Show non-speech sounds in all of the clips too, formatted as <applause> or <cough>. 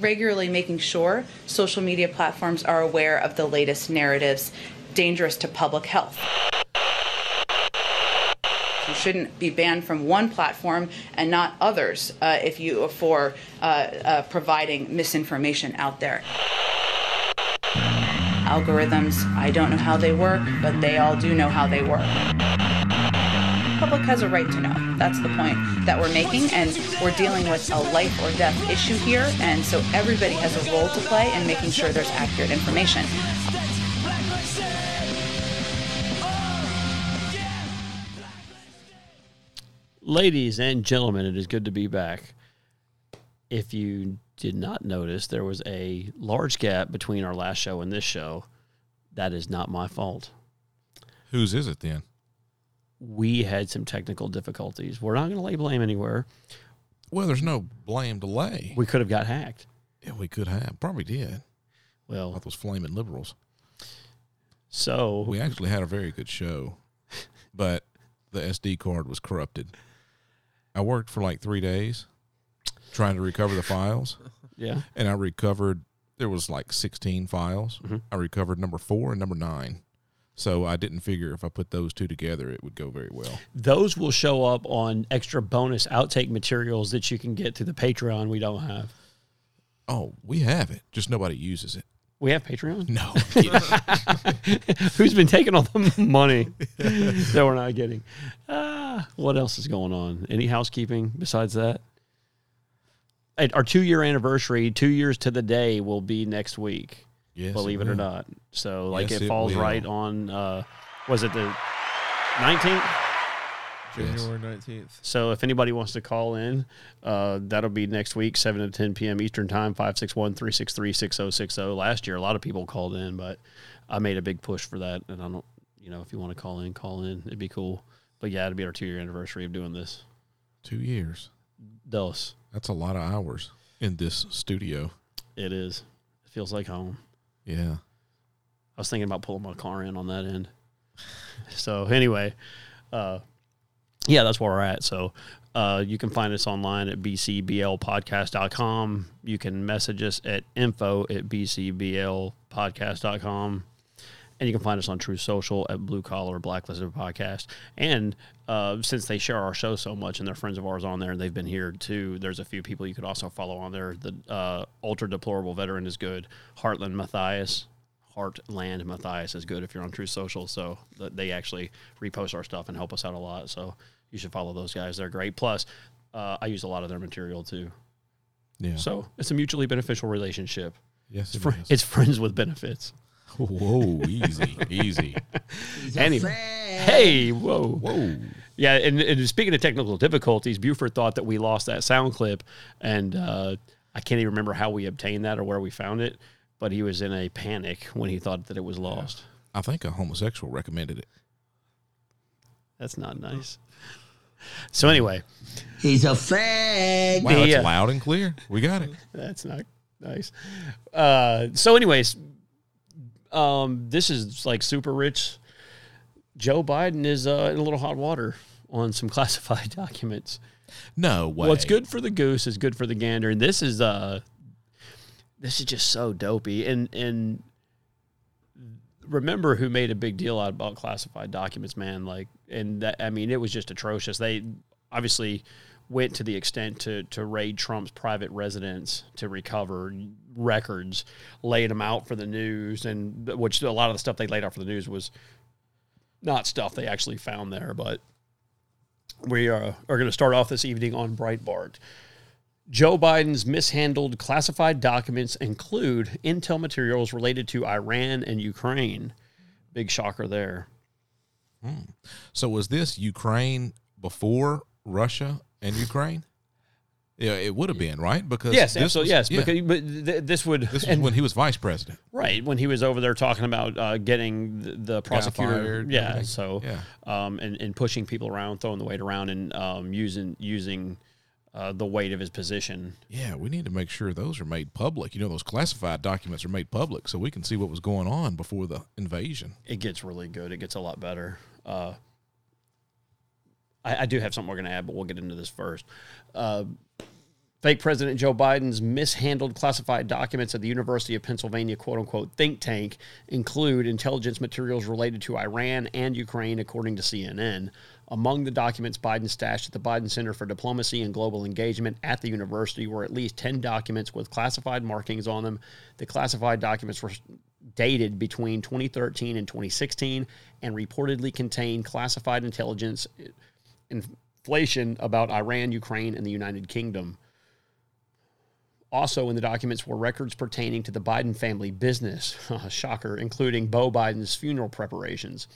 regularly making sure social media platforms are aware of the latest narratives dangerous to public health. You shouldn't be banned from one platform and not others uh, if you are for uh, uh, providing misinformation out there. Algorithms, I don't know how they work, but they all do know how they work. The public has a right to know. That's the point that we're making, and we're dealing with a life or death issue here, and so everybody has a role to play in making sure there's accurate information. Ladies and gentlemen, it is good to be back. If you did not notice, there was a large gap between our last show and this show. That is not my fault. Whose is it then? We had some technical difficulties. We're not going to lay blame anywhere. Well, there's no blame to lay. We could have got hacked. yeah, we could have. Probably did. Well, Like those flaming liberals. so We actually had a very good show, but the SD card was corrupted. I worked for like three days trying to recover the files, <laughs> yeah, and I recovered. There was like 16 files. Mhm. I recovered number four and number nine. So I didn't figure if I put those two together, it would go very well. those will show up on extra bonus outtake materials that you can get through the Patreon. We don't have. Oh, we have it. Just nobody uses it. We have Patreon. No. <laughs> Who's been taking all the <laughs> money that we're not getting? Ah, what else is going on? Any housekeeping besides that? At Our two year anniversary, two years to the day, will be next week. Yes, believe it or not. So, like, Yes, it it falls will. right on. Uh, was it the nineteenth? January nineteenth. So if anybody wants to call in, uh, that'll be next week, 7 to 10 p.m. Eastern Time, 561-363-6060. Last year, a lot of people called in, but I made a big push for that. And I don't, you know, if you want to call in, call in. It'd be cool. But yeah, it'd be our two-year anniversary of doing this. Two years. Dos. That's a lot of hours in this studio. It is. It feels like home. Yeah. I was thinking about pulling my car in on that end. <laughs> So anyway, uh, yeah, that's where we're at. So uh, you can find us online at bcblpodcast.com. You can message us at info at bcblpodcast.com. And you can find us on Truth Social at Blue Collar Blacklisted Podcast. And uh, since they share our show so much and they're friends of ours on there and they've been here too, there's a few people you could also follow on there. The uh, Ultra Deplorable Veteran is good. Heartland Matthias. Heartland Matthias is good if you're on Truth Social. So th- they actually repost our stuff and help us out a lot. So you should follow those guys. They're great. Plus, uh, I use a lot of their material too. Yeah. So it's a mutually beneficial relationship. yes, It's, fr- is. it's friends with benefits. Whoa, easy, easy. Anyway, hey, whoa. Whoa. Yeah, and, and speaking of technical difficulties, Buford thought that we lost that sound clip, and uh, I can't even remember how we obtained that or where we found it. But he was in a panic when he thought that it was lost. I think a homosexual recommended it. That's not nice. So anyway, He's a fag. Wow, that's Yeah. loud and clear. We got it. that's not nice. Uh, so, anyways, um, this is like super rich. Joe Biden is uh, in a little hot water on some <laughs> classified documents. No way. What's good for the goose is good for the gander, and this is uh, this is just so dopey. And and remember who made a big deal out about classified documents, man? Like, and that I mean, it was just atrocious. They obviously went to the extent to to raid Trump's private residence to recover records, laid them out for the news, and which a lot of the stuff they laid out for the news was not stuff they actually found there, but we uh, are, are going to start off this evening on Breitbart. Joe Biden's mishandled classified documents include intel materials related to Iran and Ukraine. Big shocker there. Hmm. So was this Ukraine before Russia and Ukraine? Yeah, it would have been right because Yes, this absolutely. was- yes, yeah, because but th- this would this was and- when he was vice president. right when he was over there talking about uh, getting the, the prosecutor, fired yeah. So, Yeah. um, and, and pushing people around, throwing the weight around, and um, using using uh, the weight of his position. Yeah, we need to make sure those are made public. You know, those classified documents are made public so we can see what was going on before the invasion. it gets really good. It gets a lot better. Uh, I, I do have something we're going to add, but we'll get into this first. Uh, Fake President Joe Biden's mishandled classified documents at the University of Pennsylvania quote unquote think tank include intelligence materials related to Iran and Ukraine, according to CNN. Among the documents Biden stashed at the Biden Center for Diplomacy and Global Engagement at the university were at least 10 documents with classified markings on them. The classified documents were dated between 2013 and 2016 and reportedly contained classified intelligence inflation about Iran, Ukraine, and the United Kingdom. Also, in the documents were records pertaining to the Biden family business, <laughs> shocker, including Beau Biden's funeral preparations.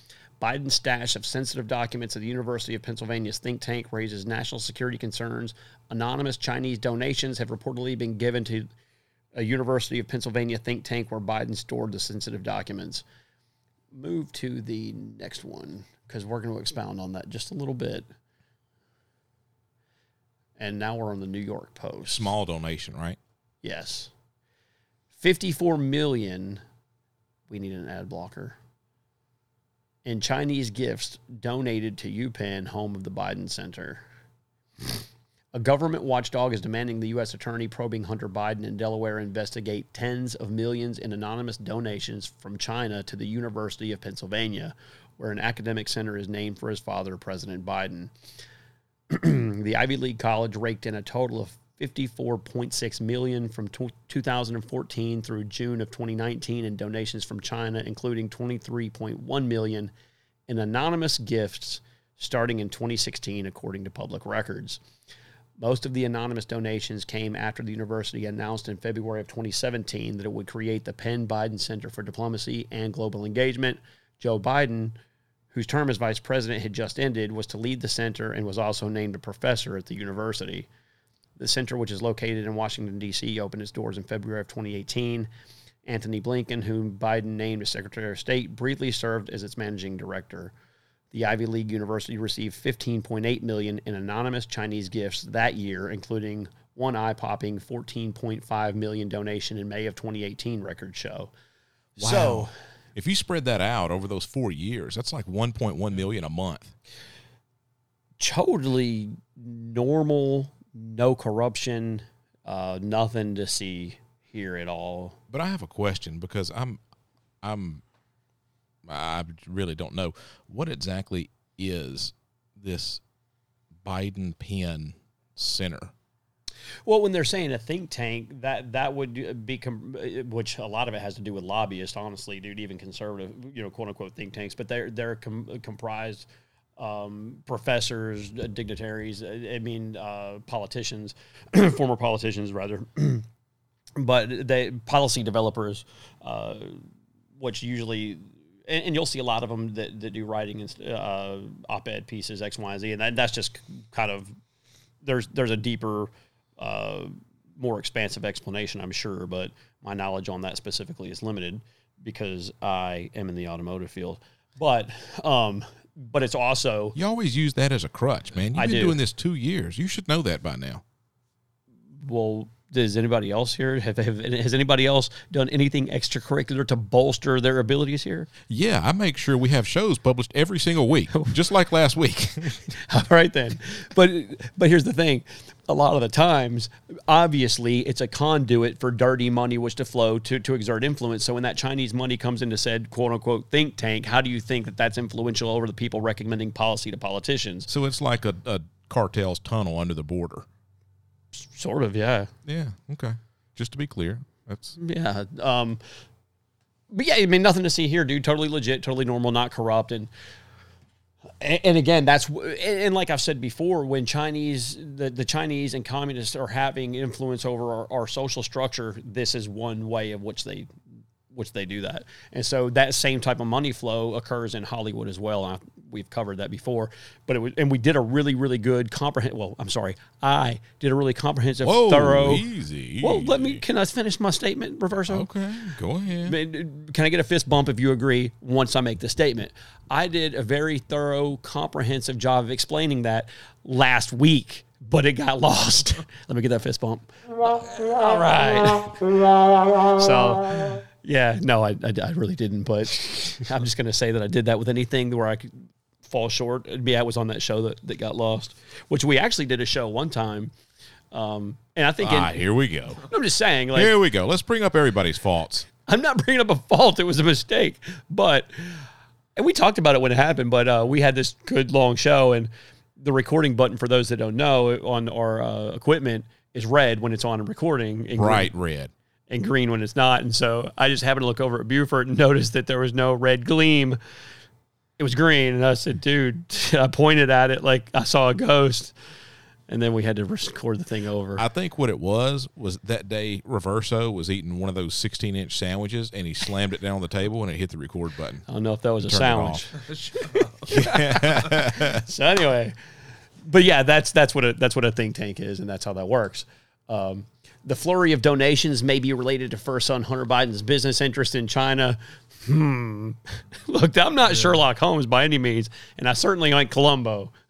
Biden's stash of sensitive documents at the University of Pennsylvania's think tank raises national security concerns. Anonymous Chinese donations have reportedly been given to a University of Pennsylvania think tank where Biden stored the sensitive documents. Move to the next one because we're going to expound on that just a little bit. And now we're on the New York Post. Small donation, right? Yes. 54 million. We need an ad blocker. And Chinese gifts donated to UPenn, home of the Biden Center. A government watchdog is demanding the U.S. attorney probing Hunter Biden in Delaware investigate tens of millions in anonymous donations from China to the University of Pennsylvania, where an academic center is named for his father, President Biden. <clears throat> the Ivy League college raked in a total of 54.6 million from 2014 through June of 2019 in donations from China, including 23.1 million in anonymous gifts starting in 2016, according to public records. Most of the anonymous donations came after the university announced in February of 2017 that it would create the Penn Biden Center for Diplomacy and Global Engagement. Joe Biden, whose term as vice president had just ended, was to lead the center and was also named a professor at the university. The center, which is located in Washington, D.C., opened its doors in February of 2018. Antony Blinken, whom Biden named as Secretary of State, briefly served as its managing director. The Ivy League University received 15.8 million in anonymous Chinese gifts that year, including one eye-popping 14.5 million donation in May of 2018 record show. So, if you spread that out over those four years, that's like 1.1 million a month. totally normal, no corruption, uh, nothing to see here at all. But I have a question because I'm, I'm, I really don't know what exactly is this Biden Penn Center. Well, when they're saying a think tank, that that would be which a lot of it has to do with lobbyists, honestly, dude. Even conservative, you know, quote unquote think tanks, but they're they're com- comprised um, professors, uh, dignitaries. uh, I mean, uh, politicians, <clears throat> former politicians, rather. <clears throat> but they policy developers, uh, which usually. And, you'll see a lot of them that, that do writing and uh, op-ed pieces X, Y, and Z, and that, that's just kind of there's there's a deeper, uh, more expansive explanation, I'm sure, but my knowledge on that specifically is limited because I am in the automotive field. But um, but it's also You always use that as a crutch, man. You've I been do. doing this two years. You should know that by now. well. Does anybody else here have, have has anybody else done anything extracurricular to bolster their abilities here? Yeah, I make sure we have shows published every single week, <laughs> just like last week. <laughs> All right then. But but here's the thing. A lot of the times, obviously, it's a conduit for dirty money which to flow to, to exert influence. So when that Chinese money comes into said quote unquote think tank, how do you think that that's influential over the people recommending policy to politicians? so it's like a, a cartel's tunnel under the border. Sort of, yeah. Yeah, okay. Just to be clear, that's Yeah. Um, but yeah, I mean, nothing to see here, dude. Totally legit, totally normal, not corrupt. And and again, that's and and like I've said before, when Chinese the, the Chinese and communists are having influence over our, our social structure, this is one way of which they which they do that. And so that same type of money flow occurs in Hollywood as well. And I, we've covered that before, but it was, and we did a really, really good comprehensive. Well, I'm sorry, I did a really comprehensive, whoa, thorough. easy. Well, let me. Can I finish my statement, Reverso? Okay, go ahead. Can I get a fist bump if you agree once I make the statement? I did a very thorough, comprehensive job of explaining that last week, but it got <laughs> lost. Let me get that fist bump. All right. <laughs> So, yeah, no, I, I, I really didn't, but <laughs> I'm just going to say that I did that with anything where I could fall short. Yeah, I was on that show that, that got lost, which we actually did a show one time Um, and I think in- Ah, here we go. I'm just saying, like, Here we go. Let's bring up everybody's faults. I'm not bringing up a fault. It was a mistake. But, and we talked about it when it happened, but uh, we had this good long show, and the recording button, for those that don't know, on our uh, equipment is red when it's on and recording, and Bright green, red. And green when it's not. And so I just happened to look over at Buford and <laughs> noticed that there was no red gleam. It was green. And I said, dude, <laughs> I pointed at it like I saw a ghost. And then we had to record the thing over. I think what it was was that day Reverso was eating one of those 16 inch sandwiches and he slammed it down on the table and it hit the record button. I don't know if that was a sandwich. <laughs> so anyway, but yeah, that's that's what a that's what a think tank is, and that's how that works. Um, the flurry of donations may be related to first son Hunter Biden's business interest in China. Hmm. <laughs> Look, I'm not Sherlock Holmes by any means, and I certainly ain't Columbo. <laughs>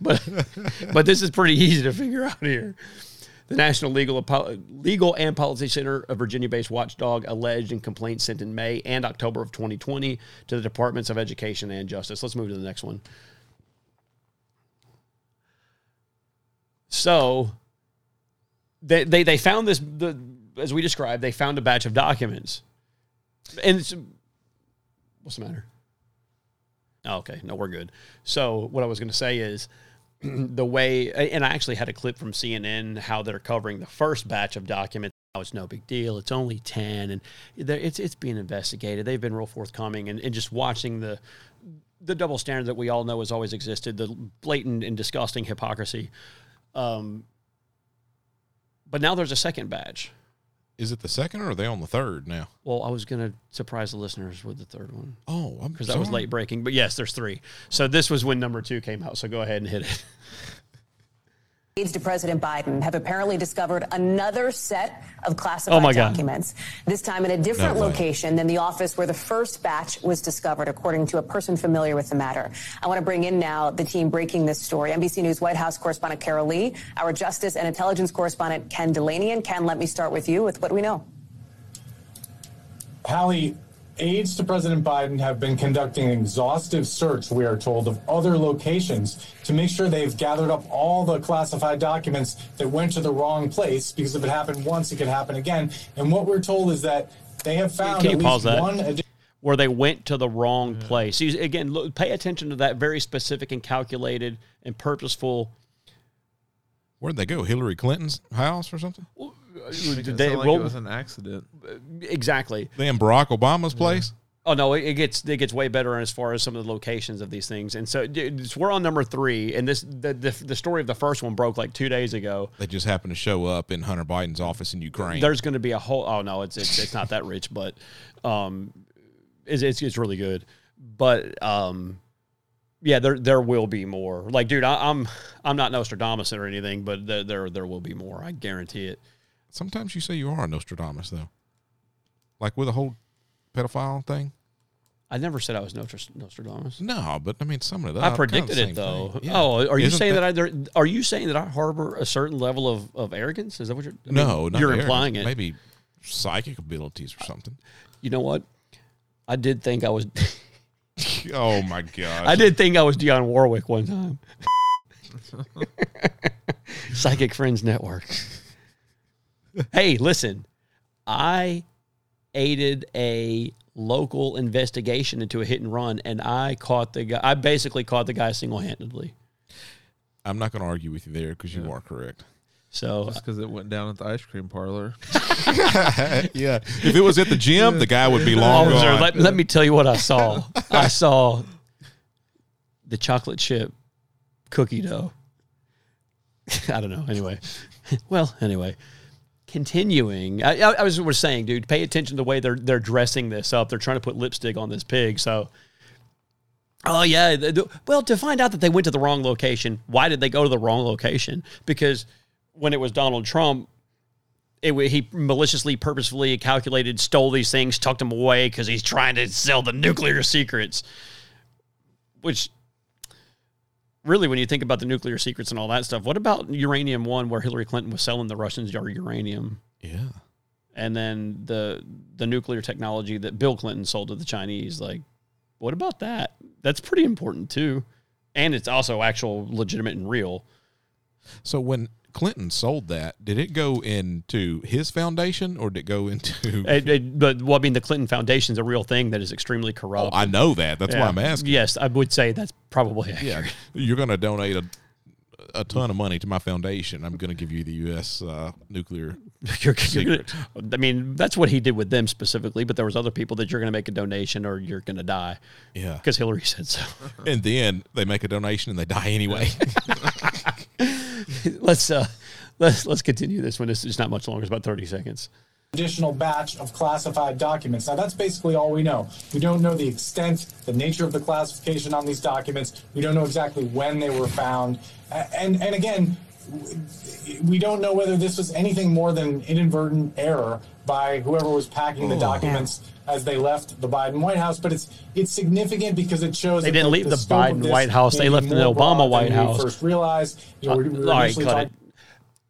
But <laughs> but this is pretty easy to figure out here. The National Legal Legal and Policy Center, a Virginia-based watchdog, alleged in complaints sent in May and October of 2020 to the Departments of Education and Justice. Let's move to the next one. So they they, they found this the as we described, they found a batch of documents. And what's the matter? Oh, okay, no, we're good. So what I was going to say is <clears throat> the way, and I actually had a clip from CNN how they're covering the first batch of documents. It's no big deal. It's only ten, and it's it's being investigated. They've been real forthcoming, and, and just watching the the double standard that we all know has always existed, the blatant and disgusting hypocrisy. Um, but now there's a second badge. Is it the second or are they on the third now? Well, I was going to surprise the listeners with the third one Oh, I'm because that was late breaking. But yes, there's three. So this was when number two came out. So go ahead and hit it. <laughs> Aides to President Biden have apparently discovered another set of classified Oh my God. documents, this time in a different No location than the office where the first batch was discovered, according to a person familiar with the matter. I want to bring in now the team breaking this story. NBC News White House correspondent Carol Lee, our Justice and Intelligence correspondent Ken Dilanian. And Ken, let me start with you with what we know. Hallie, aides to President Biden have been conducting an exhaustive search, we are told, of other locations to make sure they've gathered up all the classified documents that went to the wrong place because if it happened once, it could happen again. And what we're told is that they have found Can you at pause least that? one additional. Where they went to the wrong place. See, again, look, pay attention to that very specific and calculated and purposeful. Where'd they go? Hillary Clinton's house or something? Make it They- sound like well, it was an accident. exactly. Then Barack Obama's place? Oh no, it, it gets it gets way better as far as some of the locations of these things. And so dude, it's- we're on number three, and this the, the the story of the first one broke like two days ago. They just happened to show up in Hunter Biden's office in Ukraine. There's going to be a whole. Oh no, it's it's, it's not that rich, but um, it's, it's it's really good. But um, yeah, there there will be more. Like, dude, I, I'm I'm not Nostradamus or anything, but there there there will be more. I guarantee it. Sometimes you say you are a Nostradamus, though. Like with the whole pedophile thing? I never said I was Nostr- Nostradamus. No, but I mean, some of that. I predicted it though. Oh, are you saying that, I there, are you saying that I harbor a certain level of, of arrogance? Is that what you're? I mean, no, not you're arrogance. implying it. Maybe psychic abilities or something. You know what? I did think I was. <laughs> oh my god! I did think I was Dionne Warwick one time. <laughs> Psychic Friends Network. Hey, listen, I aided a local investigation into a hit and run, and I caught the guy. I basically caught the guy single handedly. I'm not going to argue with you there because you are correct. So Just because it went down at the ice cream parlor. <laughs> <laughs> yeah, if it was at the gym, the guy would be long Officer, gone. let, let me tell you what I saw. I saw the chocolate chip cookie dough. <laughs> I don't know. Anyway, well, anyway, continuing. I, I, was was saying, dude, pay attention to the way they're they're dressing this up. They're trying to put lipstick on this pig. So, oh yeah. Well, to find out that they went to the wrong location, why did they go to the wrong location? Because when it was Donald Trump, it, he maliciously, purposefully calculated, stole these things, tucked them away because he's trying to sell the nuclear secrets. Which, really, when you think about the nuclear secrets and all that stuff, what about uranium one, where Hillary Clinton was selling the Russians our uranium, yeah, and then the the nuclear technology that Bill Clinton sold to the Chinese? Like, what about that? That's pretty important too, and it's also actual, legitimate, and real. So when Clinton sold that, did it go into his foundation or did it go into? <laughs> It, it, but well, I mean, the Clinton Foundation is a real thing that is extremely corrupt. Oh, I know that. That's why I'm asking. Yes, I would say that's probably Yeah, accurate. you're going to donate a a ton of money to my foundation. I'm going to give you the U.S. Uh, nuclear. You're, <laughs> you're gonna, <laughs> I mean, that's what he did with them specifically. But there was other people that you're going to make a donation or you're going to die Yeah, because Hillary said so. and then they make a donation and they die anyway. <laughs> let's uh, let's let's continue this one. It's, it's not much longer. It's about thirty seconds. additional batch of classified documents. Now, that's basically all we know. We don't know the extent, the nature of the classification on these documents. We don't know exactly when they were found. And, and again, we don't know whether this was anything more than inadvertent error by whoever was packing the hmm. documents as they left the Biden White House. But it's it's significant because it shows They that didn't leave the of Biden White House. They left the Obama White House. First realized. You know, we, we were All right, cut talking- it.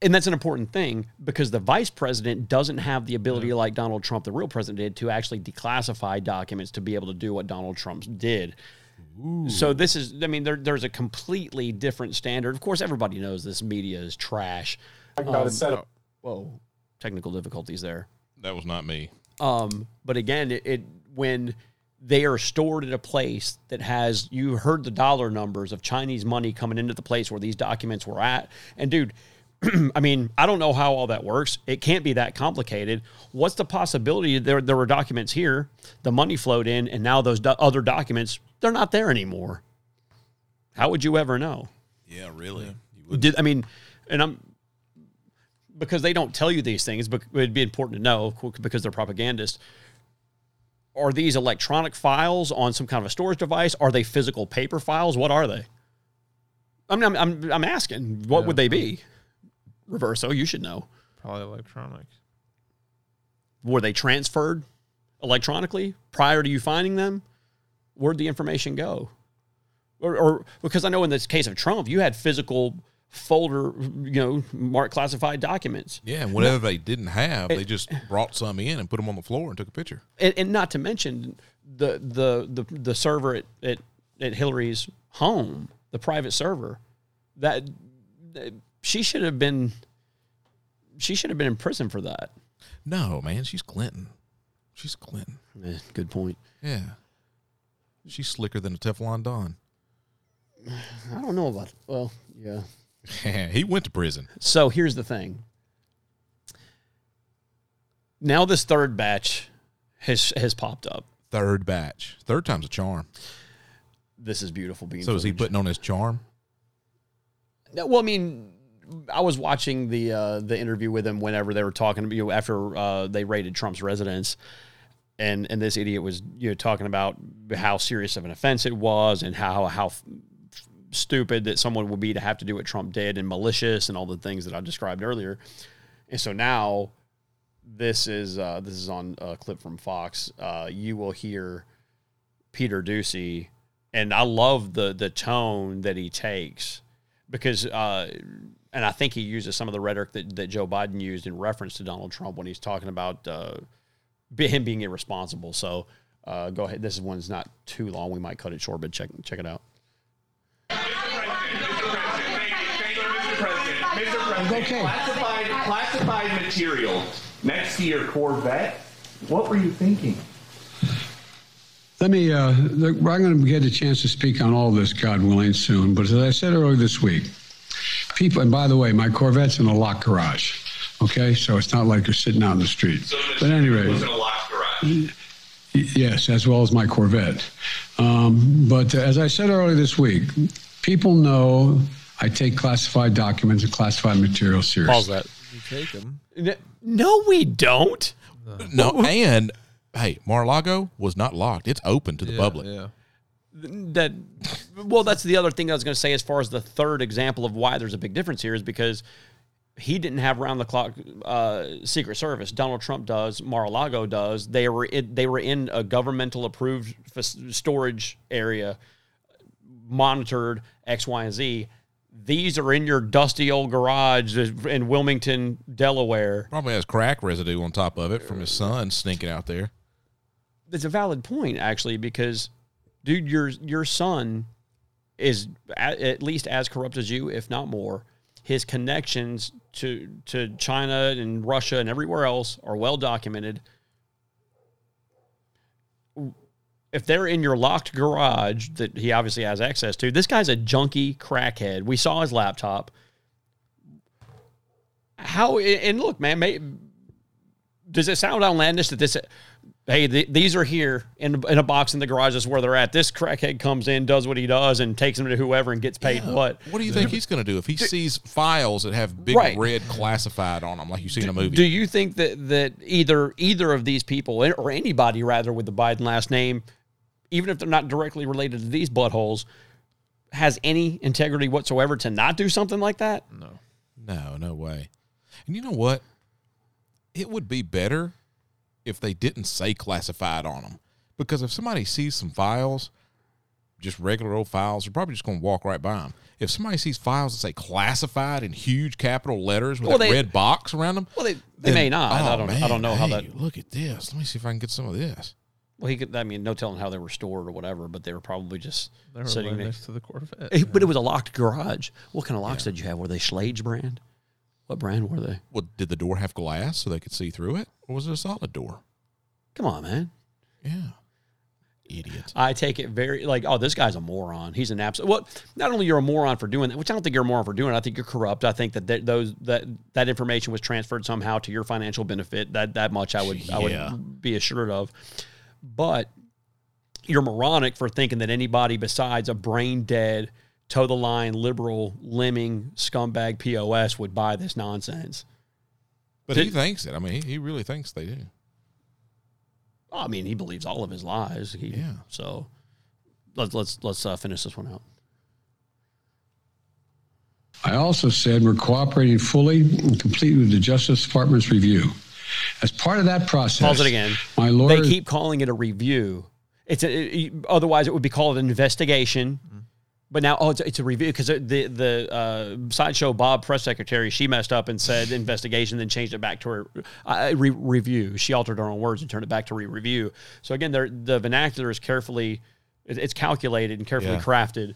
And that's an important thing because the vice president doesn't have the ability, like Donald Trump, the real president, did, to actually declassify documents to be able to do what Donald Trump did. So this is, I mean, there, there's a completely different standard. Of course, everybody knows this media is trash. talking about a set of Whoa, technical difficulties there. that was not me. Um, but again, it, it when they are stored at a place that has you heard the dollar numbers of Chinese money coming into the place where these documents were at, and dude. <clears throat> I mean, I don't know how all that works. It can't be that complicated. What's the possibility there there were documents here, the money flowed in, and now those do- other documents they're not there anymore? How would you ever know? Yeah, really. You. Did I mean, and I'm because they don't tell you these things, but it'd be important to know because they're propagandists. Are these electronic files on some kind of a storage device? Are they physical paper files? What are they? I mean, I'm I'm, I'm asking. What would they be? Reverso, you should know. Probably electronic. Were they transferred electronically prior to you finding them? Where'd the information go? Or, or because I know in this case of Trump, you had physical folder, you know, marked classified documents. Yeah, and whatever they didn't have, they just brought some in and put them on the floor and took a picture. and, and not to mention the the the, the server at, at at Hillary's home, the private server, that, that she should have been she should have been in prison for that. No, man, she's Clinton. She's Clinton. Eh, good point. Yeah. She's slicker than a Teflon Don. I don't know about well, yeah. <laughs> he went to prison. So here's the thing. Now this third batch has has popped up. Third batch. Third time's a charm. This is beautiful being So is he putting on his charm? No, Well, I mean, I was watching the uh, the interview with him whenever they were talking. You know, after uh, they raided Trump's residence, and and this idiot was you know talking about how serious of an offense it was, and how how f- stupid that someone would be to have to do what Trump did, and malicious, and all the things that I described earlier. And so now, this is uh, this is on a clip from Fox. Uh, you will hear Peter Doocy, and I love the the tone that he takes because, uh, and I think he uses some of the rhetoric that, that Joe Biden used in reference to Donald Trump when he's talking about uh, him being irresponsible. So uh, go ahead. This one's not too long. We might cut it short, but check check it out. Mr. President, classified, classified material next to your Corvette. What were you thinking? Let me, uh, look, I'm going to get a chance to speak on all this, God willing, soon. But as I said earlier this week, people, and by the way, my Corvette's in a locked garage. Okay, so it's not like you're sitting out in the street. So the but anyway, was in a locked garage. Yes, as well as my Corvette. Um, but uh, as I said earlier this week, people know I take classified documents and classified material seriously. Pause that. You take them. No, we don't. No, and hey, Mar-a-Lago was not locked. It's open to the Yeah, public. Yeah. that well that's the other thing i was going to say as far as the third example of why there's a big difference here is because he didn't have round the clock uh, secret service. Donald trump does. Mar-a-lago does. They were in, they were in a governmental approved f- storage area monitored x y and z. These are in your dusty old garage in wilmington delaware. Probably has crack residue on top of it from his son sneaking out there. That's a valid point actually because dude your your son is at, at least as corrupt as you if not more. His connections to to China and Russia and everywhere else are well documented. If they're in your locked garage that he obviously has access to, this guy's a junkie crackhead. We saw his laptop. How and look, man, may, does it sound outlandish that this hey th- these are here in, in a box in the garage is where they're at this crackhead comes in does what he does and takes them to whoever and gets paid Yeah. what What do you think he's going to do if he sees files that have big Right. red classified on them, like you see in a movie? do you think that that either either of these people eh, or anybody rather with the biden last name even if they're not directly related to these buttholes has any integrity whatsoever to not do something like that No. No, no way. And you know what? It would be better if they didn't say classified on them. Because if somebody sees some files, just regular old files, they're probably just going to walk right by them. If somebody sees files that say classified in huge capital letters with Well, that they- red box around them, well they, they may not i oh, don't i don't know how that Look at this. Let me see if I can get some of this. well he could i mean no telling how they were stored or whatever but they were probably just They were sitting right next to the Corvette. Eh, But it was a locked garage. What kind of locks did you have? Were they Schlage brand? What brand were they? Well, did the door have glass so they could see through it, or was it a solid door? Come on, man. Yeah, idiot. I take it very like, oh, this guy's a moron. He's an absolute. Well, not only you're a moron for doing that, which I don't think you're a moron for doing. it, I think you're corrupt. I think that th- those that that information was transferred somehow to your financial benefit. That that much I would I would be assured of. But you're moronic for thinking that anybody besides a brain dead, toe the line liberal lemming scumbag pos would buy this nonsense. But Did- he thinks it. I mean, he, he really thinks they do. I mean, he believes all of his lies. He, Yeah. So let's let's let's uh, finish this one out. I also said we're cooperating fully and completely with the Justice Department's review. As part of that process, Pause it again. My lawyer, They keep calling it a review. It's a, it- otherwise it would be called an investigation. But now, oh, it's, it's a review because the the uh, sideshow Bob press secretary she messed up and said investigation, then changed it back to her uh, re- review. She altered her own words and turned it back to re review. So again, the vernacular is carefully, it's calculated and carefully Yeah. crafted.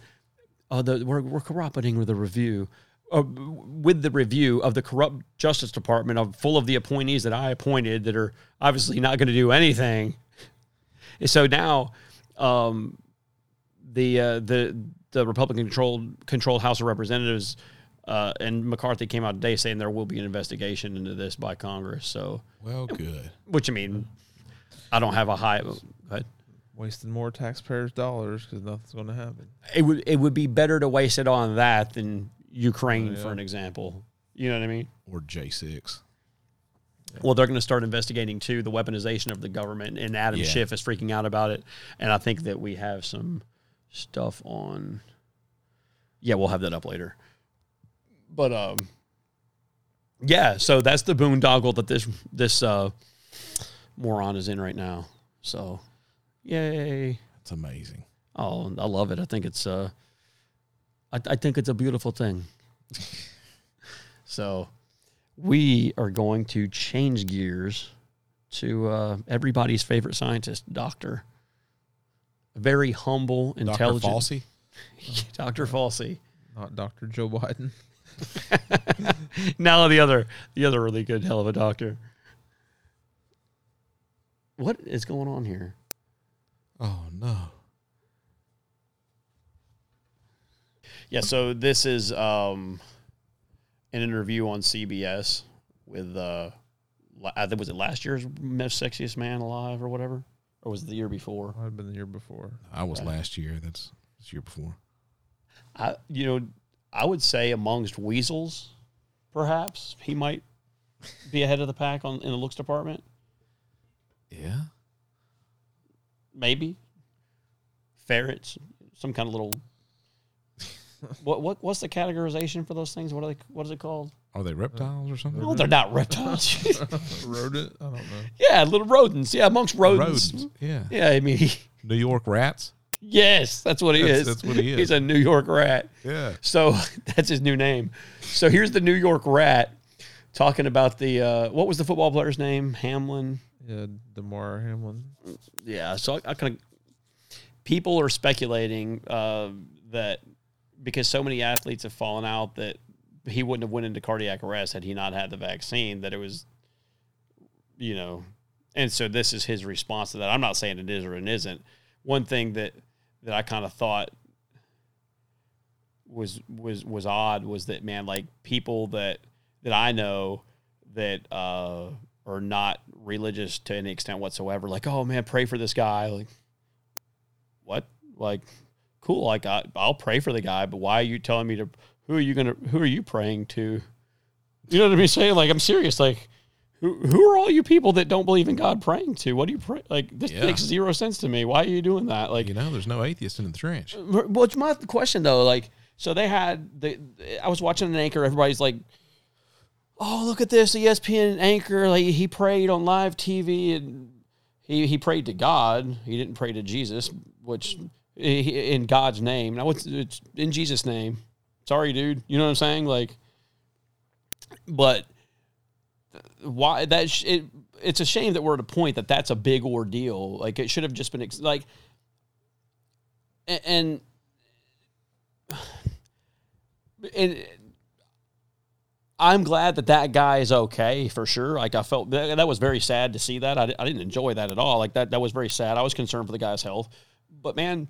Oh, the, we're we're cooperating with the review. Uh, with the review of the corrupt Justice Department, of full of the appointees that I appointed that are obviously not going to do anything. So now, um, the uh, the the Republican controlled controlled House of Representatives uh, and McCarthy came out today saying there will be an investigation into this by Congress. So, Well, good. which I mean, I don't have a high. But Wasting more taxpayers' dollars because nothing's going to happen. it would it would be better to waste it on that than Ukraine, Oh, for an example. You know what I mean? Or J six. Well, they're going to start investigating too the weaponization of the government, and Adam Yeah. Schiff is freaking out about it. And I think that we have some stuff on. Yeah, we'll have that up later. But um, yeah. So that's the boondoggle that this this uh, moron is in right now. So, yay! That's amazing. Oh, I love it. I think it's uh, I, I think it's a beautiful thing. <laughs> so, we are going to change gears to uh, everybody's favorite scientist, Doctor. Very humble, intelligent. Dr. Falsey? Dr. Falsey. Not Dr. Joe Biden. <laughs> now the other, the other really good hell of a doctor. What is going on here? Oh no. Yeah, so this is um, an interview on CBS with uh, I think was it last year's most sexiest man alive or whatever, or was it the year before? Might have been the year before. I was last year. That's this year before. I you know I would say amongst weasels, perhaps he might be ahead of the pack on in the looks department. Yeah. Maybe ferrets, some kind of little. <laughs> what what what's the categorization for those things? What are they? What is it called? Are they reptiles or something? No, they're not reptiles. <laughs> Rodent? I don't know. yeah, little rodents. Yeah, amongst rodents. Rodents. Yeah. Yeah, I mean, he, New York rats. yes, that's what he That's- is. that's what he is. He's a New York rat. Yeah. So <laughs> that's his new name. So here's the New York rat talking about the uh, what was the football player's name? Hamlin. Yeah, Damar Hamlin. Yeah. So I, I kind of people are speculating uh, that because so many athletes have fallen out that he wouldn't have went into cardiac arrest had he not had the vaccine. That it was, you know, and so this is his response to that. I'm not saying it is or it isn't. One thing that that I kind of thought was was was odd was that man, like people that that I know that uh, are not religious to any extent whatsoever, like oh man, pray for this guy, like what, like cool, like I, I'll pray for the guy, but why are you telling me to? Who are you gonna? Who are you praying to? You know what I mean? saying? Like I'm serious, like. Who, who are all you people that don't believe in God praying to? What do you pray? Like this Yeah. makes zero sense to me. Why are you doing that? Like You know, there's no atheist in the trench. Uh, well, it's my question though. Like, so they had the. I was watching an anchor. Everybody's like, "Oh, look at this ESPN anchor! Like he prayed on live TV and he he prayed to God. He didn't pray to Jesus, which he, in God's name. Now it's it's in Jesus' name. Sorry, dude. You know what I'm saying? Like, but why that sh- it it's a shame that we're at a point that that's a big ordeal. Like it should have just been ex- like a- and and I'm glad that that guy is okay for sure. Like I felt that, that was very sad to see that. I, I didn't enjoy that at all. Like that that was very sad. I was concerned for the guy's health. But man,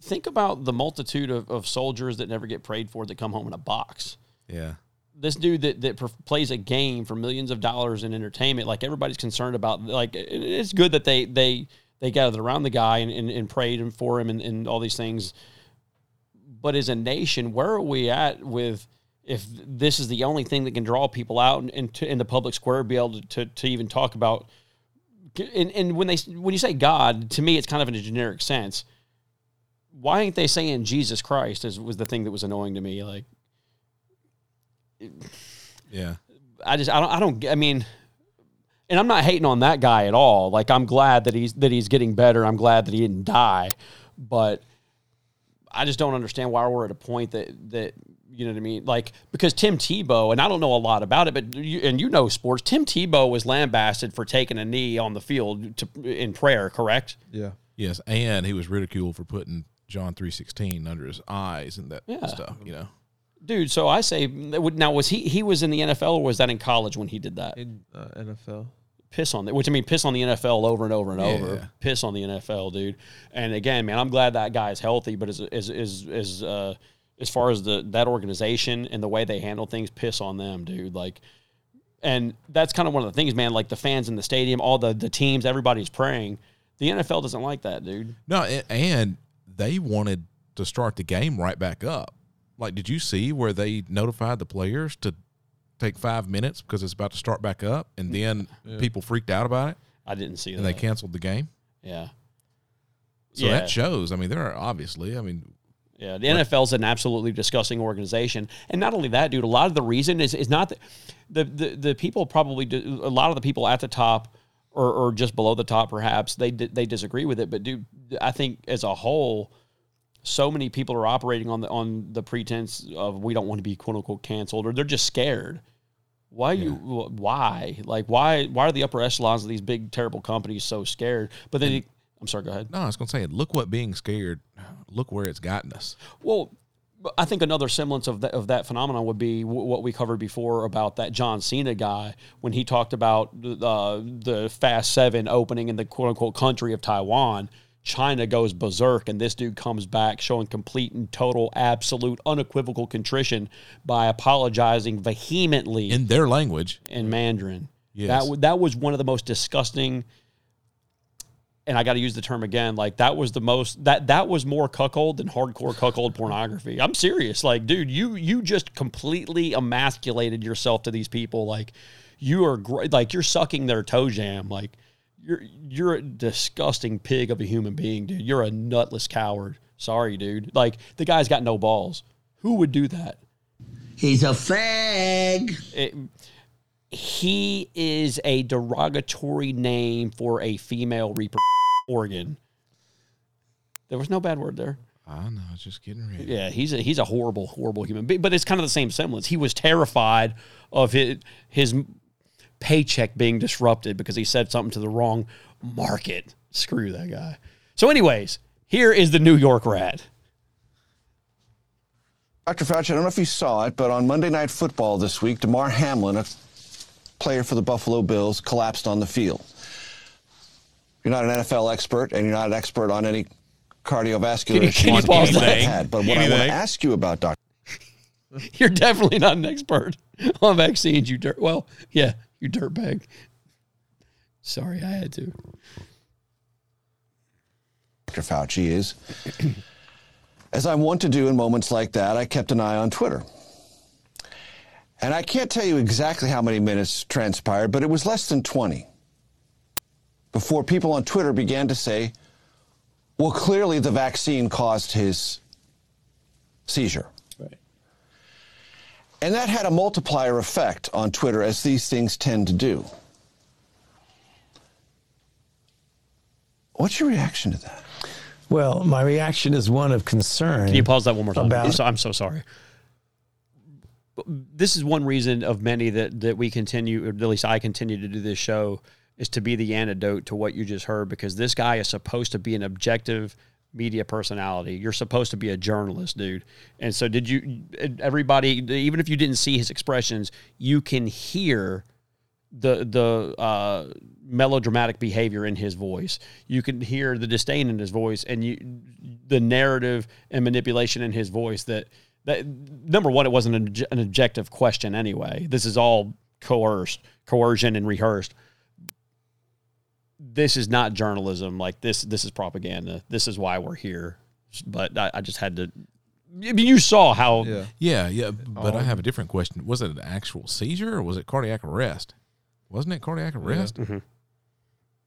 think about the multitude of, of soldiers that never get prayed for that come home in a box. Yeah. this dude that that per- plays a game for millions of dollars in entertainment like everybody's concerned about like it's good that they they they gathered around the guy and, and, and prayed him for him and, and all these things. But as a nation where are we at with if this is the only thing that can draw people out and, and to, in the public square be able to, to, to even talk about and, and when they when you say god to me it's kind of in a generic sense why ain't they saying jesus christ is, was the thing that was annoying to me like Yeah. I just I don't I don't I mean and I'm not hating on that guy at all. Like I'm glad that he's that he's getting better. I'm glad that he didn't die. But I just don't understand why we're at a point that that you know what I mean? Like because Tim Tebow and I don't know a lot about it, but you, and you know sports. Tim Tebow was lambasted for taking a knee on the field to in prayer. Correct? Yeah. Yes, and he was ridiculed for putting John three sixteen under his eyes and that Yeah. stuff. You know. Dude, so I say now was he he was in the NFL or was that in college when he did that? In uh, NFL. piss on that. Which I mean, piss on the NFL over and over and Yeah. over. Piss on the NFL, dude. And again, man, I'm glad that guy's healthy. But as as as as uh, as far as the that organization and the way they handle things, piss on them, dude. Like, and that's kind of one of the things, man. Like the fans in the stadium, all the the teams, everybody's praying. The NFL doesn't like that, dude. No, and they wanted to start the game right back up. Like, did you see where they notified the players to take five minutes because it's about to start back up, and mm. then people freaked out about it I didn't see and that. And they canceled the game? yeah. So Yeah. that shows. I mean, there are obviously. I mean, Yeah, the NFL's an absolutely disgusting organization, and not only that, dude. A lot of the reason is is not the the the, the people probably do, a lot of the people at the top or, or just below the top, perhaps they they disagree with it. But dude, I think as a whole, so many people are operating on the on the pretense of we don't want to be quote unquote canceled, or they're just scared. Why you? Why? Like why? Why are the upper echelons of these big terrible companies so scared? But then, I'm sorry. Go ahead. no, I was going to say, look what being scared, look where it's gotten us. Well, I think another semblance of that, of that phenomenon would be w- what we covered before about that John Cena guy when he talked about uh, the Fast Seven opening in the quote unquote country of Taiwan. China goes berserk, and this dude comes back showing complete and total, absolute, unequivocal contrition by apologizing vehemently In their language, in Mandarin. Yes. That w- that was one of the most disgusting. And I got to use the term again. Like that was the most that that was more cuckold than hardcore cuckold pornography. I'm serious. Like, dude, you you just completely emasculated yourself to these people. Like, you are great. Like you're sucking their toe jam. Like you're you're a disgusting pig of a human being, dude. You're a nutless coward. Sorry, dude. Like the guy's got no balls. Who would do that? He's a fag. it, he is a derogatory name for a female reproductive organ. There was no bad word there. I know, I was just getting ready. Yeah, he's a he's a horrible, horrible human being. But it's kind of the same semblance. He was terrified of his his paycheck being disrupted because he said something to the wrong market. Screw that guy. So, anyways, here is the New York rat. Dr. Fauci, I don't know if you saw it, but on Monday Night Football this week, Damar Hamlin, a player for the Buffalo Bills, collapsed on the field. You're not an NFL expert, and you're not an expert on any cardiovascular issues can you pause that had. But what I want to ask you about, Dr. <laughs> You're definitely not an expert on vaccines, you dirt. Well, yeah, you dirtbag. Sorry, I had to. Dr. Fauci is, <clears throat> as I want to do in moments like that, I kept an eye on Twitter. And I can't tell you exactly how many minutes transpired, but it was less than 20 before people on Twitter began to say, well, clearly the vaccine caused his seizure. And that had a multiplier effect on Twitter, as these things tend to do. What's your reaction to that? Well, my reaction is one of concern. Can you pause that one more time? About- so, I'm so sorry. This is one reason of many that that we continue, or at least I continue to do this show, is to be the antidote to what you just heard. Because this guy is supposed to be an objective media personality. You're supposed to be a journalist, dude. And so, did you? Everybody, even if you didn't see his expressions, you can hear the the uh, melodramatic behavior in his voice. You can hear the disdain in his voice, and you the narrative and manipulation in his voice. That that number one, it wasn't an, an objective question anyway. This is all coerced, coercion, and rehearsed. This is not journalism. Like this, this is propaganda. This is why we're here. But I, I just had to. I mean, you saw how. Yeah, yeah. But I have a different question. Was it an actual seizure or was it cardiac arrest? Wasn't it cardiac arrest? Mhm.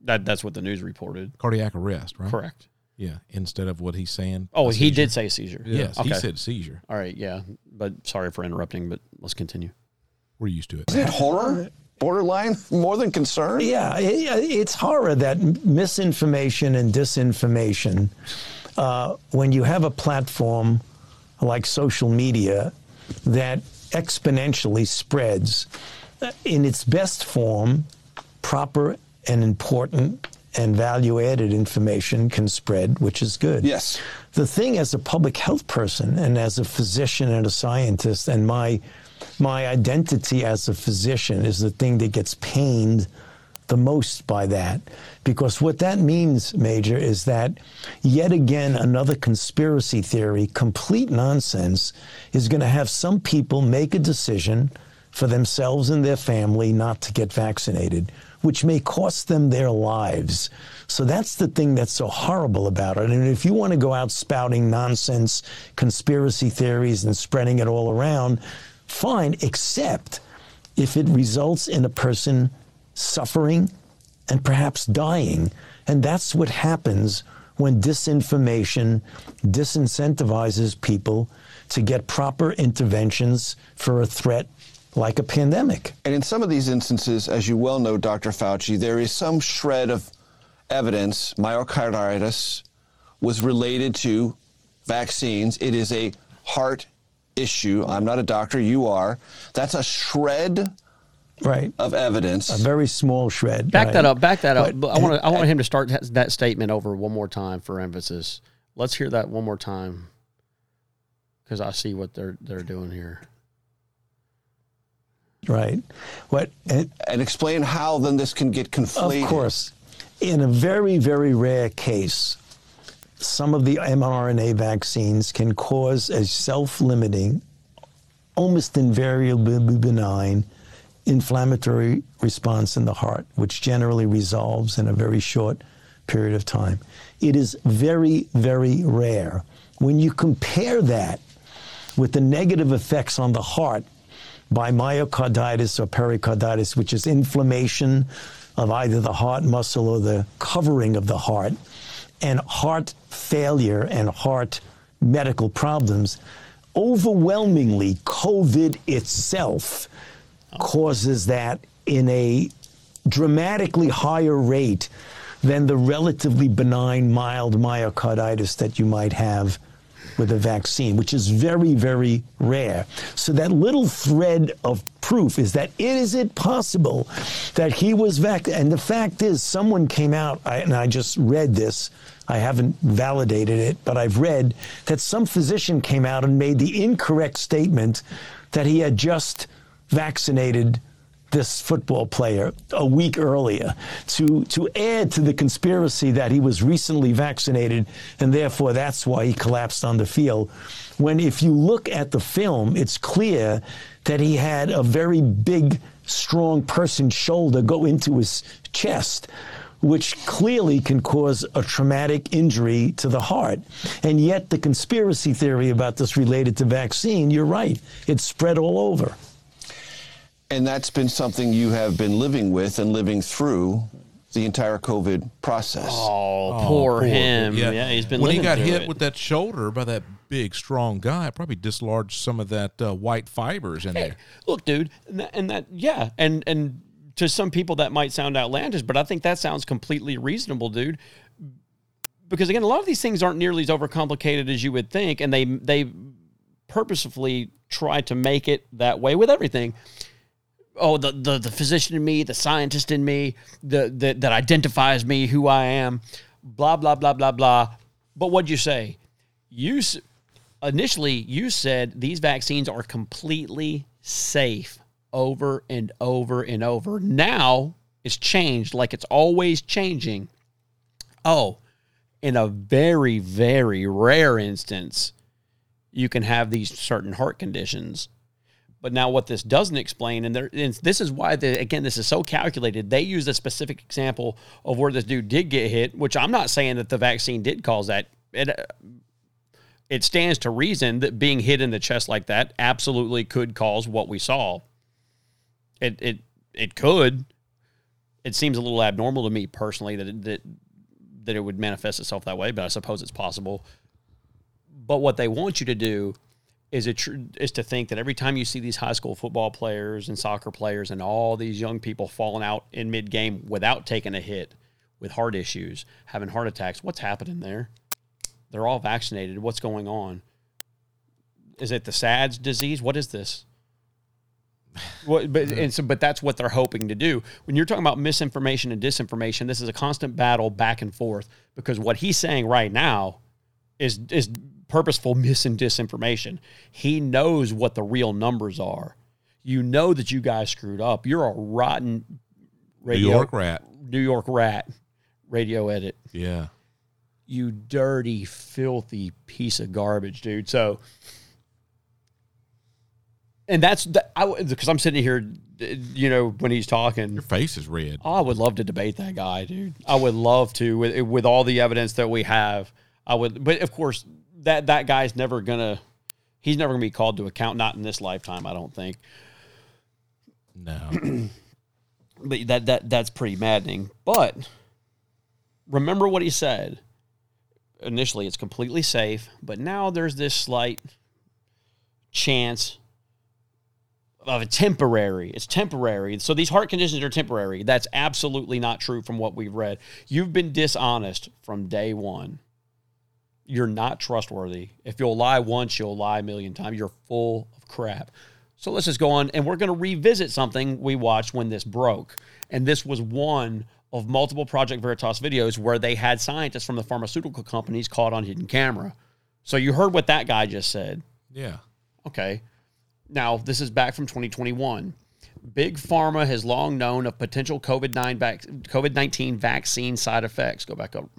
That that's what the news reported. Cardiac arrest, right? Correct. Yeah. Instead of what he's saying. Oh, he seizure. did say seizure. Yes, he Okay. said seizure. All right, yeah. But sorry for interrupting, but let's continue. We're used to it. Isn't it horror? Borderline? More than concern? Yeah, it, it's horror that misinformation and disinformation, uh, when you have a platform like social media that exponentially spreads uh, in its best form, proper and important and value added information can spread, which is good. Yes. The thing as a public health person and as a physician and a scientist, and my my identity as a physician is the thing that gets pained the most by that. Because what that means, Major, is that yet again another conspiracy theory, complete nonsense, is going to have some people make a decision for themselves and their family not to get vaccinated, which may cost them their lives. So that's the thing that's so horrible about it. And if you want to go out spouting nonsense, conspiracy theories, and spreading it all around, fine, except if it results in a person suffering and perhaps dying. And that's what happens when disinformation disincentivizes people to get proper interventions for a threat like a pandemic. And in some of these instances, as you well know, Dr. Fauci, there is some shred of evidence myocarditis was related to vaccines. It is a heart issue. I'm not a doctor, you are. That's a shred right. of evidence. A very small shred. Back right? that up. Back that up. But- I want I want him to start that- that statement over one more time for emphasis. Let's hear that one more time, because I see what they're they're doing here. Right. What and, and explain how then this can get conflated. Of course. In a very, very rare case, some of the mRNA vaccines can cause a self limiting, almost invariably benign inflammatory response in the heart, which generally resolves in a very short period of time. It is very, very rare. When you compare that with the negative effects on the heart by myocarditis or pericarditis, which is inflammation of either the heart muscle or the covering of the heart, and heart failure and heart medical problems, overwhelmingly, COVID itself causes that in a dramatically higher rate than the relatively benign mild myocarditis that you might have with a vaccine, which is very, very rare. So that little thread of proof is that is it possible that he was vaccinated? And the fact is, someone came out, I, and I just read this. I haven't validated it, but I've read that some physician came out and made the incorrect statement that he had just vaccinated this football player a week earlier to to add to the conspiracy that he was recently vaccinated and therefore that's why he collapsed on the field when if you look at the film it's clear that he had a very big strong person's shoulder go into his chest which clearly can cause a traumatic injury to the heart. And yet, the conspiracy theory about this related to vaccine, you're right, it's spread all over. And that's been something you have been living with and living through the entire COVID process. Oh, poor him. Yeah. he's been when he got hit it. with that shoulder by that big strong guy, it probably dislodged some of that uh, white fibers in there. Look, dude, and that, and that yeah, and and to some people that might sound outlandish, but I think that sounds completely reasonable, dude. Because again, a lot of these things aren't nearly as overcomplicated as you would think, and they they purposefully try to make it that way with everything. Oh, the the, the physician in me, the scientist in me, the, the that identifies me, who I am, blah blah blah blah blah. But what'd you say? You initially you said these vaccines are completely safe over and over and over. Now it's changed like it's always changing. Oh, in a very, very rare instance, you can have these certain heart conditions. But now, what this doesn't explain, and, there, and this is why, again, this is so calculated. They use a specific example of where this dude did get hit, which I'm not saying that the vaccine did cause that. It, uh, it stands to reason that being hit in the chest like that absolutely could cause what we saw. It it it could. It seems a little abnormal to me personally that it, that that it would manifest itself that way, but I suppose it's possible. But what they want you to do is it tr- is to think that every time you see these high school football players and soccer players and all these young people falling out in mid game without taking a hit, with heart issues, having heart attacks, what's happening there? They're all vaccinated. What's going on? Is it the SADS disease? What is this? What, but <laughs> and so, but that's what they're hoping to do. When you're talking about misinformation and disinformation, this is a constant battle back and forth because what he's saying right now is is purposeful mis and disinformation. He knows what the real numbers are. You know that you guys screwed up. You're a rotten radio, York rat. New York rat. Radio edit. Yeah. You dirty, filthy piece of garbage, dude. So, and that's that. I because I'm sitting here, you know, when he's talking, your face is red. Oh, I would love to debate that guy, dude. I would love to with with all the evidence that we have. I would, but of course, that that guy's never gonna. He's never gonna be called to account. Not in this lifetime, I don't think. No. <clears throat> but that that that's pretty maddening. But remember what he said. Initially, it's completely safe, but now there's this slight chance of a temporary. It's temporary. So these heart conditions are temporary. That's absolutely not true from what we've read. You've been dishonest from day one. You're not trustworthy. If you'll lie once, you'll lie a million times. You're full of crap. So let's just go on and we're going to revisit something we watched when this broke. And this was one of multiple Project Veritas videos where they had scientists from the pharmaceutical companies caught on hidden camera. So you heard what that guy just said. Yeah. Okay. Now, this is back from 2021. Big Pharma has long known of potential COVID-9 vac- COVID-19 vaccine side effects. Go back up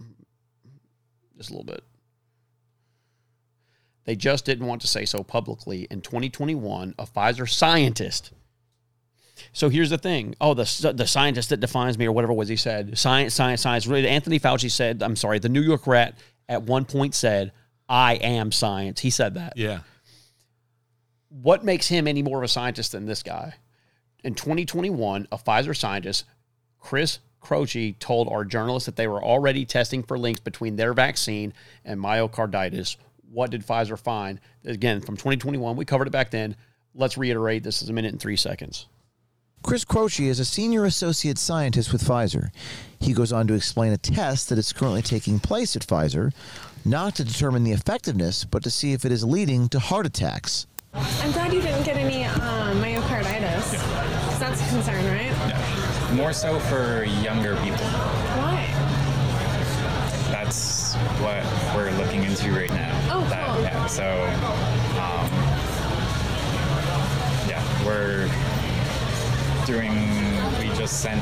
just a little bit. They just didn't want to say so publicly. In 2021, a Pfizer scientist. So here's the thing. Oh, the the scientist that defines me, or whatever was he said. Science, science, science. Really, Anthony Fauci said. I'm sorry. The New York Rat at one point said, "I am science." He said that. Yeah. What makes him any more of a scientist than this guy? In 2021, a Pfizer scientist, Chris Croce, told our journalists that they were already testing for links between their vaccine and myocarditis. What did Pfizer find? Again, from 2021, we covered it back then. Let's reiterate this is a minute and three seconds. Chris Croce is a senior associate scientist with Pfizer. He goes on to explain a test that is currently taking place at Pfizer, not to determine the effectiveness, but to see if it is leading to heart attacks. I'm glad you didn't get any um, myocarditis tonsillitis. 'Cause That's a concern, right? More so for younger people. What we're looking into right now. Oh, That- cool. Yeah, so, um, yeah, we're doing, we just sent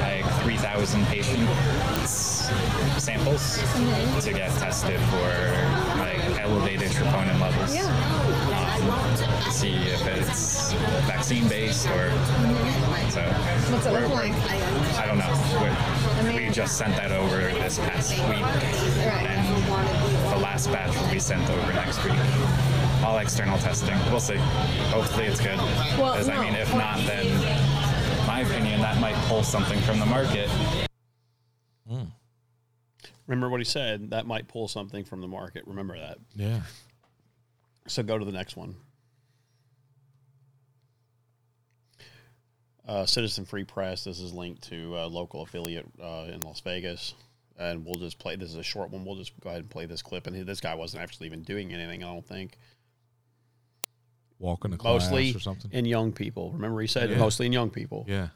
like 3,000 patients samples Mhm. to get tested for like elevated troponin levels. Yeah. Um, to see if it's vaccine based or so. What's it look like? I don't know. We, we just sent that over this past week, and the last batch will be sent over next week. All external testing. We'll see. Hopefully, it's good. Well, Because I mean, if not, then my opinion, that might pull something from the market. Remember what he said? That might pull something from the market. Remember that. Yeah. So go to the next one. Uh, Citizen Free Press. This is linked to a local affiliate uh, in Las Vegas, and we'll just play. This is a short one. We'll just go ahead and play this clip. And this guy wasn't actually even doing anything. I don't think. Walking to class Mostly or something. in young people. Remember he said Yeah. mostly in young people. Yeah.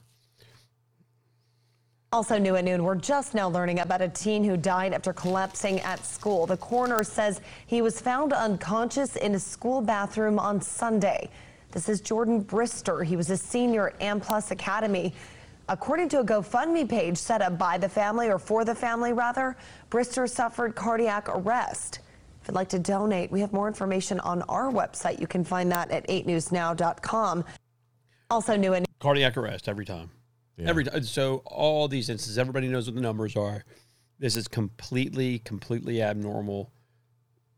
Also new at noon, we're just now learning about a teen who died after collapsing at school. The coroner says he was found unconscious in a school bathroom on Sunday. This is Jordan Brister. He was a senior at Amplus Academy. According to a GoFundMe page set up by the family, or for the family rather, Brister suffered cardiac arrest. If you'd like to donate, we have more information on our website. You can find that at 8newsnow.com. Also new at cardiac arrest every time. Every time. So all these instances, everybody knows what the numbers are. This is completely, completely abnormal.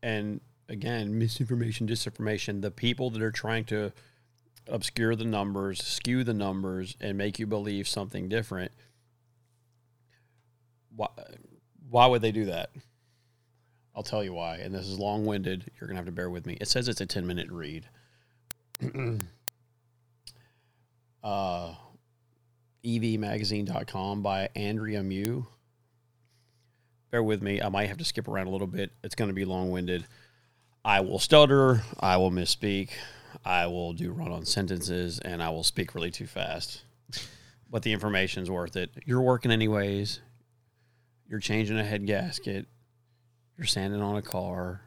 And again, misinformation, disinformation. The people that are trying to obscure the numbers, skew the numbers, and make you believe something different. Why, why would they do that? I'll tell you why. And this is long winded. You're going to have to bear with me. It says it's a 10 minute read. <clears throat> uh, eviemagazine.com by Andrea Mew. Bear with me. I might have to skip around a little bit. It's going to be long winded. I will stutter. I will misspeak. I will do run on sentences and I will speak really too fast. But the information's worth it. You're working anyways. You're changing a head gasket. You're sanding on a car.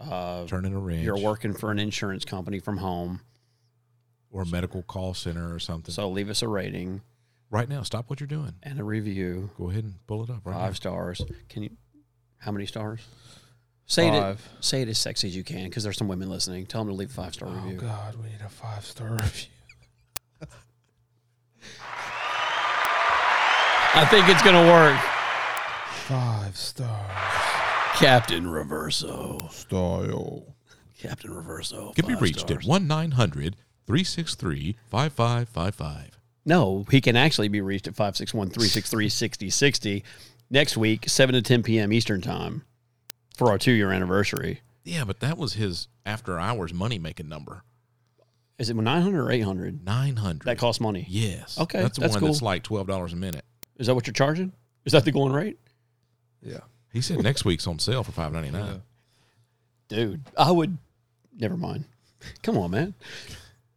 Uh, Turning a wrench. You're working for an insurance company from home. Or a medical call center or something. So leave us a rating. Right now, stop what you're doing. And a review. Go ahead and pull it up right Five now. stars. Can you? How many stars? Say it. Say it as sexy as you can, because there's some women listening. Tell them to leave a five star Oh review. Oh God, we need a five star review. I think it's gonna work. Five stars. Captain Reverso. Style. Captain Reverso. Can be reached stars. at 1 900 363 5555. No, he can actually be reached at 561 363 6060 next week, 7 to 10 p.m. Eastern Time for our two year anniversary. Yeah, but that was his after hours money making number. Is it 900 or 800? 900. That costs money. Yes. Okay. That's the that's one cool. that's like $12 a minute. Is that what you're charging? Is that the going rate? Yeah. He said next week's on sale for five ninety nine. Dude, I would. Never mind. Come on, man.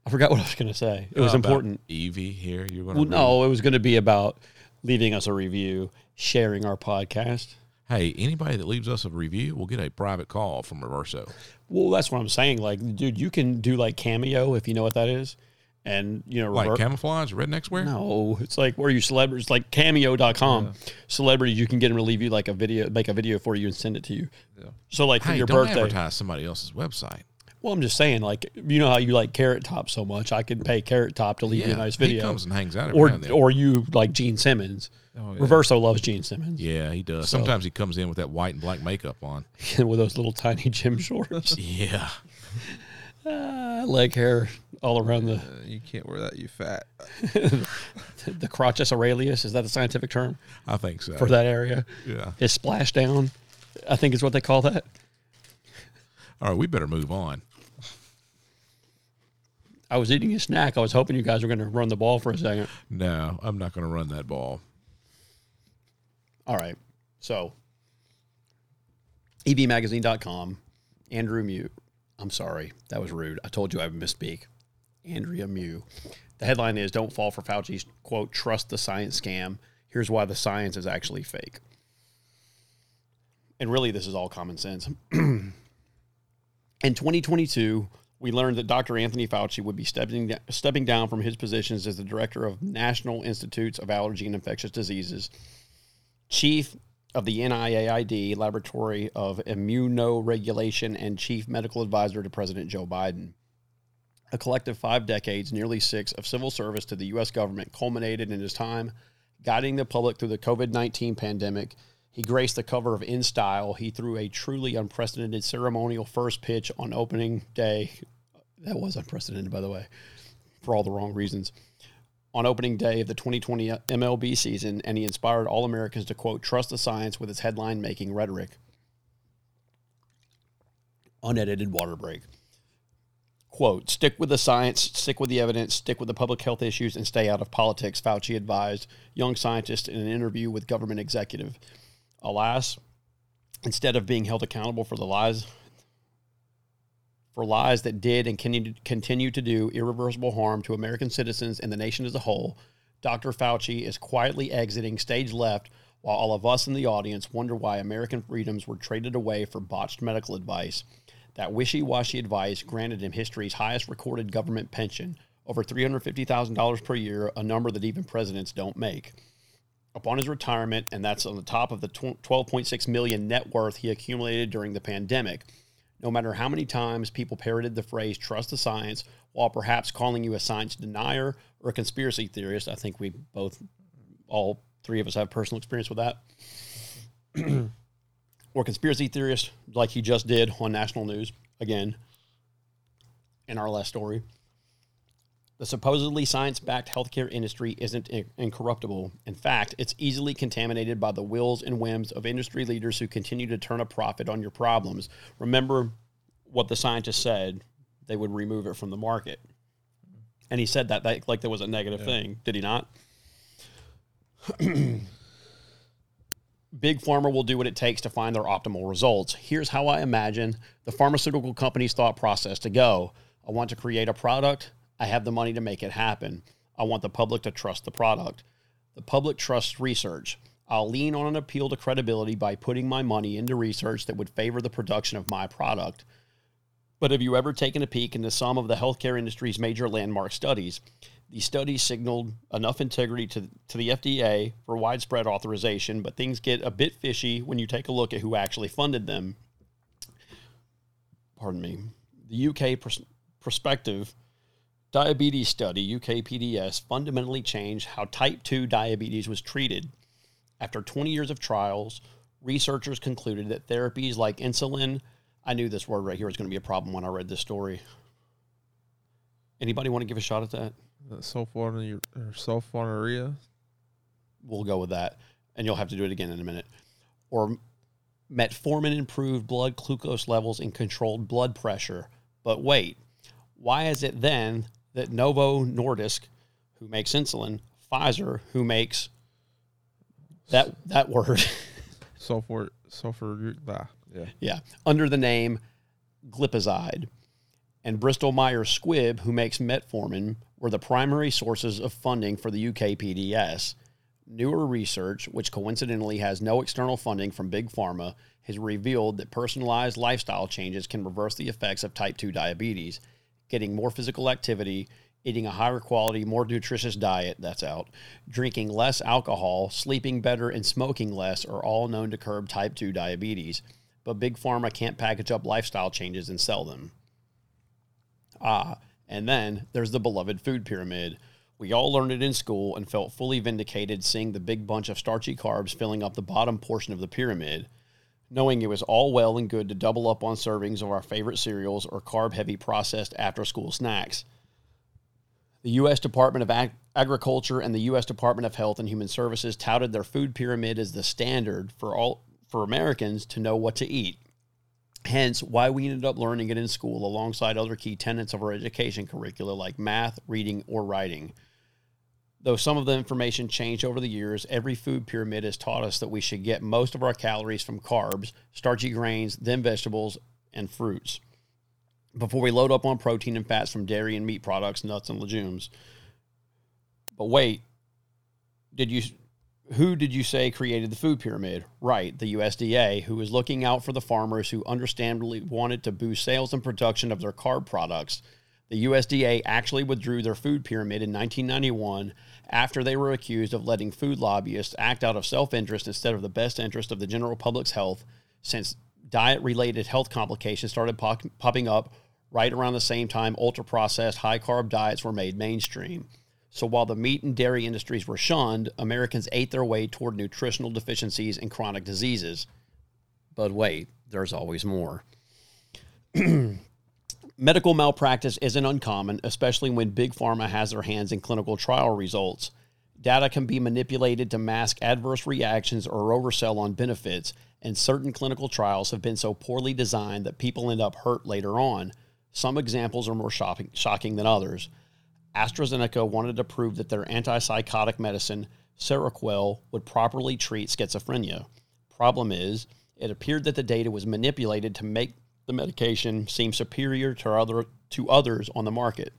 I forgot what I was going to say. It was important. Evie here. You're going Well, no, it was going to be about leaving us a review, sharing our podcast. Hey, anybody that leaves us a review will get a private call from Reverso. Well, that's what I'm saying. Like, dude, you can do like Cameo if you know what that is. And, you know, Like revert- camouflage, rednecks wear? No, it's like where you celebrities, like cameo.com. Celebrities, you can get them to leave you like a video, make a video for you and send it to you. So, like, for Hey, your don't birthday. advertise somebody else's website. Well, I'm just saying, like, you know how you like Carrot Top so much. I could pay Carrot Top to leave you a Yeah, nice he video. comes and hangs out every or, now and then. or you like Gene Simmons. Oh, yeah. Reverso loves Gene Simmons. Yeah, he does. So- Sometimes he comes in with that white and black makeup on. <laughs> with those little tiny gym shorts. <laughs> yeah. <laughs> Uh, leg hair all around the. you can't wear that. You fat. the crotchus aurelius is that the scientific term? I think so. for that area. Yeah. his splashdown, I think is what they call that. All right, we better move on. I was eating a snack. I was hoping you guys were going to run the ball for a second. No, I'm not going to run that ball. All right. So, eviemagazine.com, Andrew Mew. I'm sorry. That was rude. I told you I would misspeak. Andrea Mew. The headline is Don't Fall for Fauci's quote, trust the science scam. Here's why the science is actually fake. And really, this is all common sense. <clears throat> In 2022, we learned that Dr. Anthony Fauci would be stepping, stepping down from his positions as the director of National Institutes of Allergy and Infectious Diseases, chief of the NIAID Laboratory of Immunoregulation, and chief medical advisor to President Joe Biden. A collective five decades, nearly six, of civil service to the U.S. government culminated in his time guiding the public through the COVID 19 pandemic. He graced the cover of In Style. He threw a truly unprecedented ceremonial first pitch on opening day. That was unprecedented, by the way, for all the wrong reasons. On opening day of the 2020 MLB season, and he inspired all Americans to quote, trust the science with his headline making rhetoric. Unedited water break quote stick with the science stick with the evidence stick with the public health issues and stay out of politics fauci advised young scientists in an interview with government executive alas instead of being held accountable for the lies for lies that did and continue to do irreversible harm to american citizens and the nation as a whole dr fauci is quietly exiting stage left while all of us in the audience wonder why american freedoms were traded away for botched medical advice that wishy washy advice granted him history's highest recorded government pension, over $350,000 per year, a number that even presidents don't make. Upon his retirement, and that's on the top of the 12.6 million net worth he accumulated during the pandemic, no matter how many times people parroted the phrase trust the science while perhaps calling you a science denier or a conspiracy theorist, I think we both, all three of us have personal experience with that. <clears throat> or conspiracy theorist like he just did on national news again in our last story. The supposedly science backed healthcare industry isn't incorruptible. In fact, it's easily contaminated by the wills and whims of industry leaders who continue to turn a profit on your problems. Remember what the scientist said they would remove it from the market. And he said that, that like there was a negative yeah. thing, did he not? <clears throat> Big Pharma will do what it takes to find their optimal results. Here's how I imagine the pharmaceutical company's thought process to go. I want to create a product. I have the money to make it happen. I want the public to trust the product. The public trusts research. I'll lean on an appeal to credibility by putting my money into research that would favor the production of my product. But have you ever taken a peek into some of the healthcare industry's major landmark studies? The studies signaled enough integrity to, to the FDA for widespread authorization, but things get a bit fishy when you take a look at who actually funded them. Pardon me. The UK pers- prospective diabetes study, UKPDS, fundamentally changed how type 2 diabetes was treated. After 20 years of trials, researchers concluded that therapies like insulin, I knew this word right here was going to be a problem when I read this story. Anybody want to give a shot at that? Uh, sulfonylurea. sulfonylurea. We'll go with that, and you'll have to do it again in a minute. Or metformin improved blood glucose levels and controlled blood pressure. But wait, why is it then that Novo Nordisk, who makes insulin, Pfizer, who makes that that word, <laughs> sulfur sulfur, yeah, yeah, under the name glipizide, and Bristol Myers Squibb, who makes metformin, were the primary sources of funding for the UK PDS. Newer research, which coincidentally has no external funding from Big Pharma, has revealed that personalized lifestyle changes can reverse the effects of type 2 diabetes. Getting more physical activity, eating a higher quality, more nutritious diet that's out, drinking less alcohol, sleeping better, and smoking less are all known to curb type 2 diabetes. But Big Pharma can't package up lifestyle changes and sell them. Ah, and then there's the beloved food pyramid. We all learned it in school and felt fully vindicated seeing the big bunch of starchy carbs filling up the bottom portion of the pyramid, knowing it was all well and good to double up on servings of our favorite cereals or carb heavy processed after school snacks. The U.S. Department of Ag- Agriculture and the U.S. Department of Health and Human Services touted their food pyramid as the standard for all for Americans to know what to eat. Hence, why we ended up learning it in school alongside other key tenets of our education curricula like math, reading, or writing. Though some of the information changed over the years, every food pyramid has taught us that we should get most of our calories from carbs, starchy grains, then vegetables, and fruits. before we load up on protein and fats from dairy and meat products, nuts and legumes. But wait, did you who did you say created the food pyramid? Right, the USDA, who was looking out for the farmers who understandably wanted to boost sales and production of their carb products. The USDA actually withdrew their food pyramid in 1991 after they were accused of letting food lobbyists act out of self interest instead of the best interest of the general public's health, since diet related health complications started pop- popping up right around the same time ultra processed high carb diets were made mainstream. So while the meat and dairy industries were shunned, Americans ate their way toward nutritional deficiencies and chronic diseases. But wait, there's always more. <clears throat> Medical malpractice isn't uncommon, especially when big pharma has their hands in clinical trial results. Data can be manipulated to mask adverse reactions or oversell on benefits, and certain clinical trials have been so poorly designed that people end up hurt later on. Some examples are more shocking, shocking than others. AstraZeneca wanted to prove that their antipsychotic medicine, Seroquel, would properly treat schizophrenia. Problem is, it appeared that the data was manipulated to make the medication seemed superior to other to others on the market.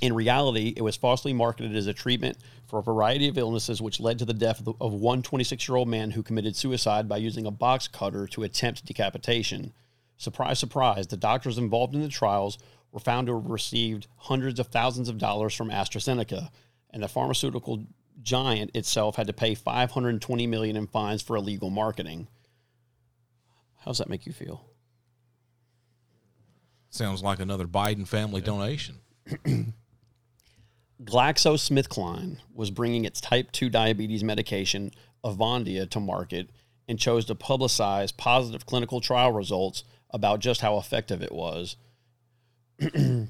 In reality, it was falsely marketed as a treatment for a variety of illnesses, which led to the death of, one 26 year old man who committed suicide by using a box cutter to attempt decapitation. Surprise, surprise, the doctors involved in the trials were found to have received hundreds of thousands of dollars from AstraZeneca, and the pharmaceutical giant itself had to pay 520 million in fines for illegal marketing. How does that make you feel? Sounds like another Biden family donation. <clears throat> GlaxoSmithKline was bringing its type 2 diabetes medication, Avandia, to market and chose to publicize positive clinical trial results about just how effective it was. <clears throat>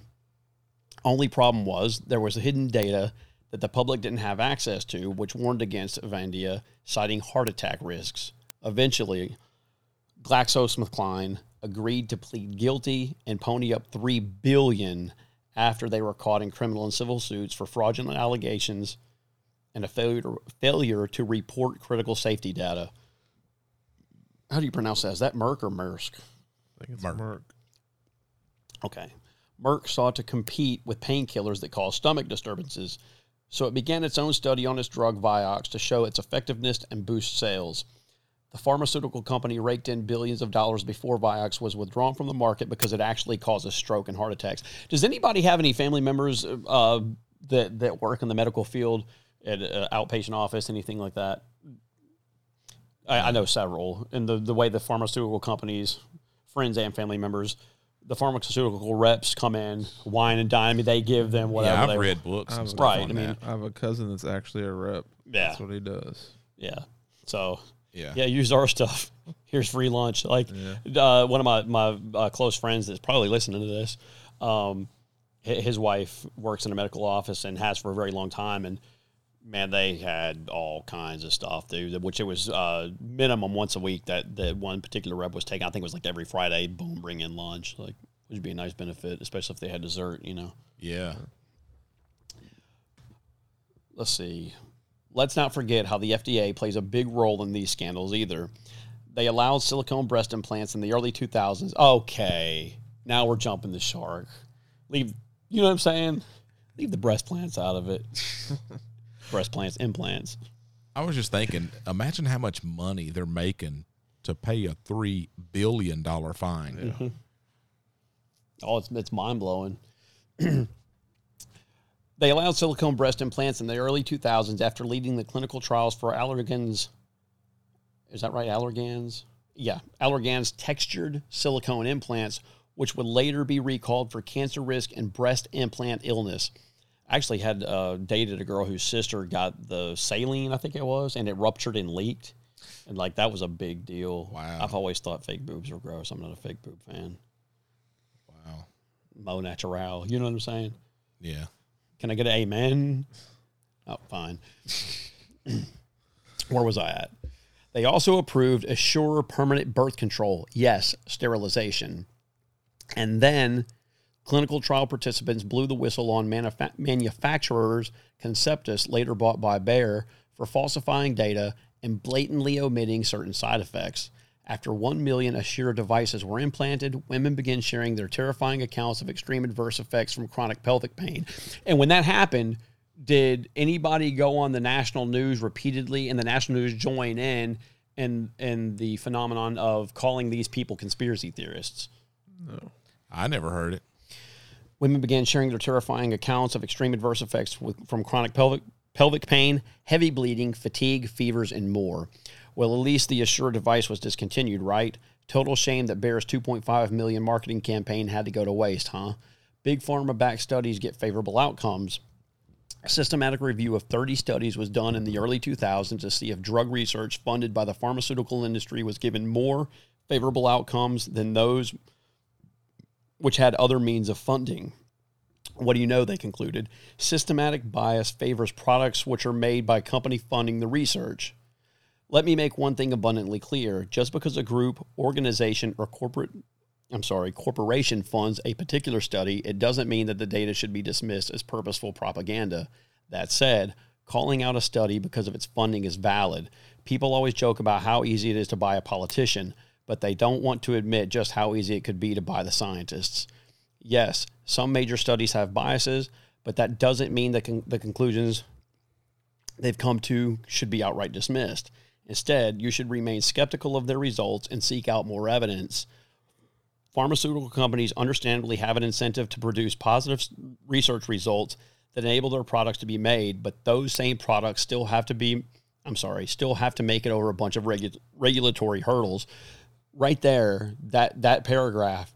Only problem was there was hidden data that the public didn't have access to, which warned against Avandia, citing heart attack risks. Eventually, GlaxoSmithKline agreed to plead guilty and pony up three billion after they were caught in criminal and civil suits for fraudulent allegations and a failure to, failure to report critical safety data. How do you pronounce that? Is that Merck or Maersk? I think it's Merck. Okay. Merck sought to compete with painkillers that cause stomach disturbances, so it began its own study on its drug Vioxx to show its effectiveness and boost sales. The pharmaceutical company raked in billions of dollars before Vioxx was withdrawn from the market because it actually causes stroke and heart attacks. Does anybody have any family members uh, that that work in the medical field at an outpatient office, anything like that? I, I know several, and the the way the pharmaceutical companies, friends and family members, the pharmaceutical reps come in, wine and dine. I mean, they give them whatever. Yeah, I've they read books and have, stuff right. on I mean, that. I have a cousin that's actually a rep. Yeah. That's what he does. Yeah. So Yeah. yeah, use our stuff. <laughs> Here's free lunch. Like uh, one of my my uh, close friends that's probably listening to this. Um, his wife works in a medical office and has for a very long time, and man, they had all kinds of stuff, dude. Which it was uh, minimum once a week that that one particular rep was taking. I think it was like every Friday. Boom, bring in lunch. Like, which would be a nice benefit, especially if they had dessert. You know. Yeah. let's see. Let's not forget how the FDA plays a big role in these scandals either. They allowed silicone breast implants in the early 2000s. Okay, now we're jumping the shark. Leave, you know what I'm saying? Leave the breast plants out of it. <laughs> breast plants, implants. I was just thinking, imagine how much money they're making to pay a three billion dollar fine. Mhm. Oh, it's, it's mind blowing. <clears throat> they allowed silicone breast implants in the early 2000s after leading the clinical trials for Allergan's. Is that right? Allergan's? Yeah, Allergan's textured silicone implants, which would later be recalled for cancer risk and breast implant illness. I actually had uh, dated a girl whose sister got the saline, I think it was, and it ruptured and leaked. And like that was a big deal. Wow. I've always thought fake boobs were gross. I'm not a fake boob fan. Wow. Mo natural. You know what I'm saying? Yeah. Can I get an amen? Oh, fine. <laughs> Where was I at? They also approved Essure permanent birth control. Yes, sterilization. And then clinical trial participants blew the whistle on manufa- manufacturers Conceptus, later bought by Bayer, for falsifying data and blatantly omitting certain side effects. After 1 million Assura devices were implanted, women began sharing their terrifying accounts of extreme adverse effects from chronic pelvic pain. And when that happened, did anybody go on the national news repeatedly and the national news join in in in the phenomenon of calling these people conspiracy theorists? No. I never heard it. Women began sharing their terrifying accounts of extreme adverse effects with, from chronic pelvic pelvic pain, heavy bleeding, fatigue, fevers, and more. Well, at least the Essure device was discontinued, right? Total shame that Bayer's 2.5 million marketing campaign had to go to waste, huh? Big pharma backed studies get favorable outcomes. A systematic review of 30 studies was done in the early 2000s to see if drug research funded by the pharmaceutical industry was given more favorable outcomes than those which had other means of funding. What do you know? They concluded. Systematic bias favors products which are made by company funding the research. Let me make one thing abundantly clear. Just because a group, organization, or corporate I'm sorry, corporation funds a particular study, it doesn't mean that the data should be dismissed as purposeful propaganda. That said, calling out a study because of its funding is valid. People always joke about how easy it is to buy a politician, but they don't want to admit just how easy it could be to buy the scientists. Yes, some major studies have biases, but that doesn't mean that con- the conclusions they've come to should be outright dismissed. Instead, you should remain skeptical of their results and seek out more evidence. Pharmaceutical companies understandably have an incentive to produce positive research results that enable their products to be made, but those same products still have to be, I'm sorry, still have to make it over a bunch of regu- regulatory hurdles. Right there, that that paragraph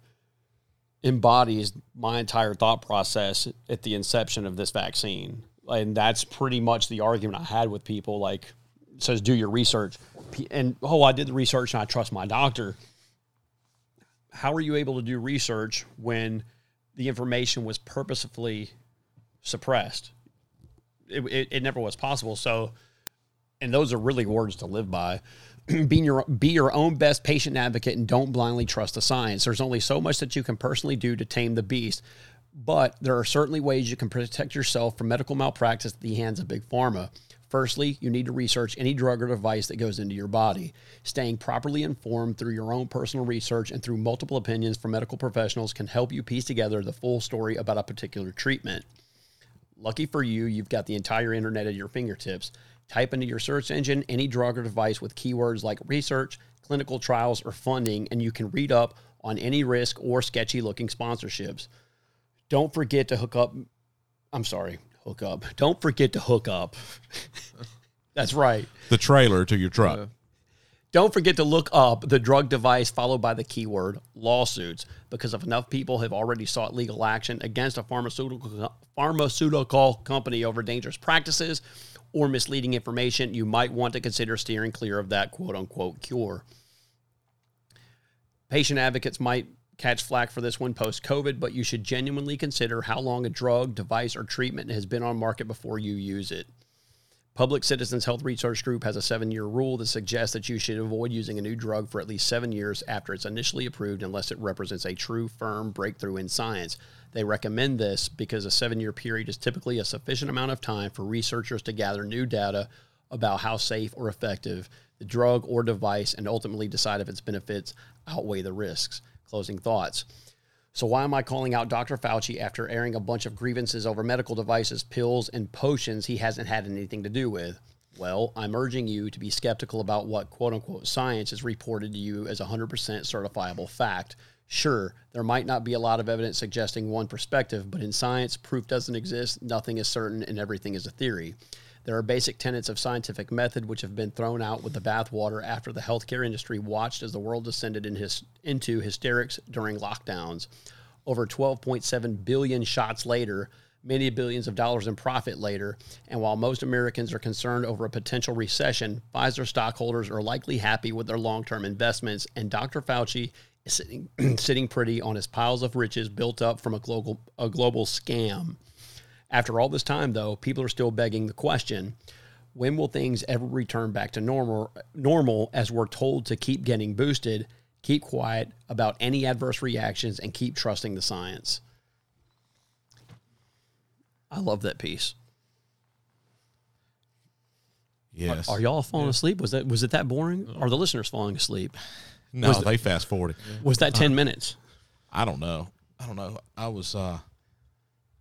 embodies my entire thought process at the inception of this vaccine. And that's pretty much the argument I had with people like says do your research. And oh, I did the research and I trust my doctor. How are you able to do research when the information was purposefully suppressed? It, it, it never was possible. So, and those are really words to live by. <clears throat> Being your be your own best patient advocate and don't blindly trust the science. There's only so much that you can personally do to tame the beast, but there are certainly ways you can protect yourself from medical malpractice at the hands of big pharma. Firstly, you need to research any drug or device that goes into your body. Staying properly informed through your own personal research and through multiple opinions from medical professionals can help you piece together the full story about a particular treatment. Lucky for you, you've got the entire internet at your fingertips. Type into your search engine any drug or device with keywords like research, clinical trials, or funding, and you can read up on any risk or sketchy looking sponsorships. Don't forget to hook up. I'm sorry, hook up. Don't forget to hook up. <laughs> That's right. The trailer to your truck. Don't forget to look up the drug device followed by the keyword lawsuits because if enough people have already sought legal action against a pharmaceutical pharmaceutical company over dangerous practices or misleading information, you might want to consider steering clear of that quote unquote cure. Patient advocates might catch flack for this one post COVID, but you should genuinely consider how long a drug, device, or treatment has been on market before you use it. Public Citizens Health Research Group has a seven year rule that suggests that you should avoid using a new drug for at least seven years after it's initially approved unless it represents a true, firm breakthrough in science. They recommend this because a seven year period is typically a sufficient amount of time for researchers to gather new data about how safe or effective the drug or device and ultimately decide if its benefits outweigh the risks. Closing thoughts. So, why am I calling out Dr. Fauci after airing a bunch of grievances over medical devices, pills, and potions he hasn't had anything to do with? Well, I'm urging you to be skeptical about what quote unquote science is reported to you as 100% certifiable fact. Sure, there might not be a lot of evidence suggesting one perspective, but in science, proof doesn't exist, nothing is certain, and everything is a theory. There are basic tenets of scientific method which have been thrown out with the bathwater after the healthcare industry watched as the world descended in his, into hysterics during lockdowns. Over 12.7 billion shots later, many billions of dollars in profit later, and while most Americans are concerned over a potential recession, Pfizer stockholders are likely happy with their long term investments, and Dr. Fauci is sitting, <clears throat> sitting pretty on his piles of riches built up from a global, a global scam. After all this time, though, people are still begging the question when will things ever return back to normal, normal as we're told to keep getting boosted, keep quiet about any adverse reactions, and keep trusting the science? I love that piece. Yes. Are, are y'all falling asleep? Was that was it that boring? Are the listeners falling asleep? No, Was- they fast forwarded. Was that 10 minutes? I don't know. I don't know. I was, uh,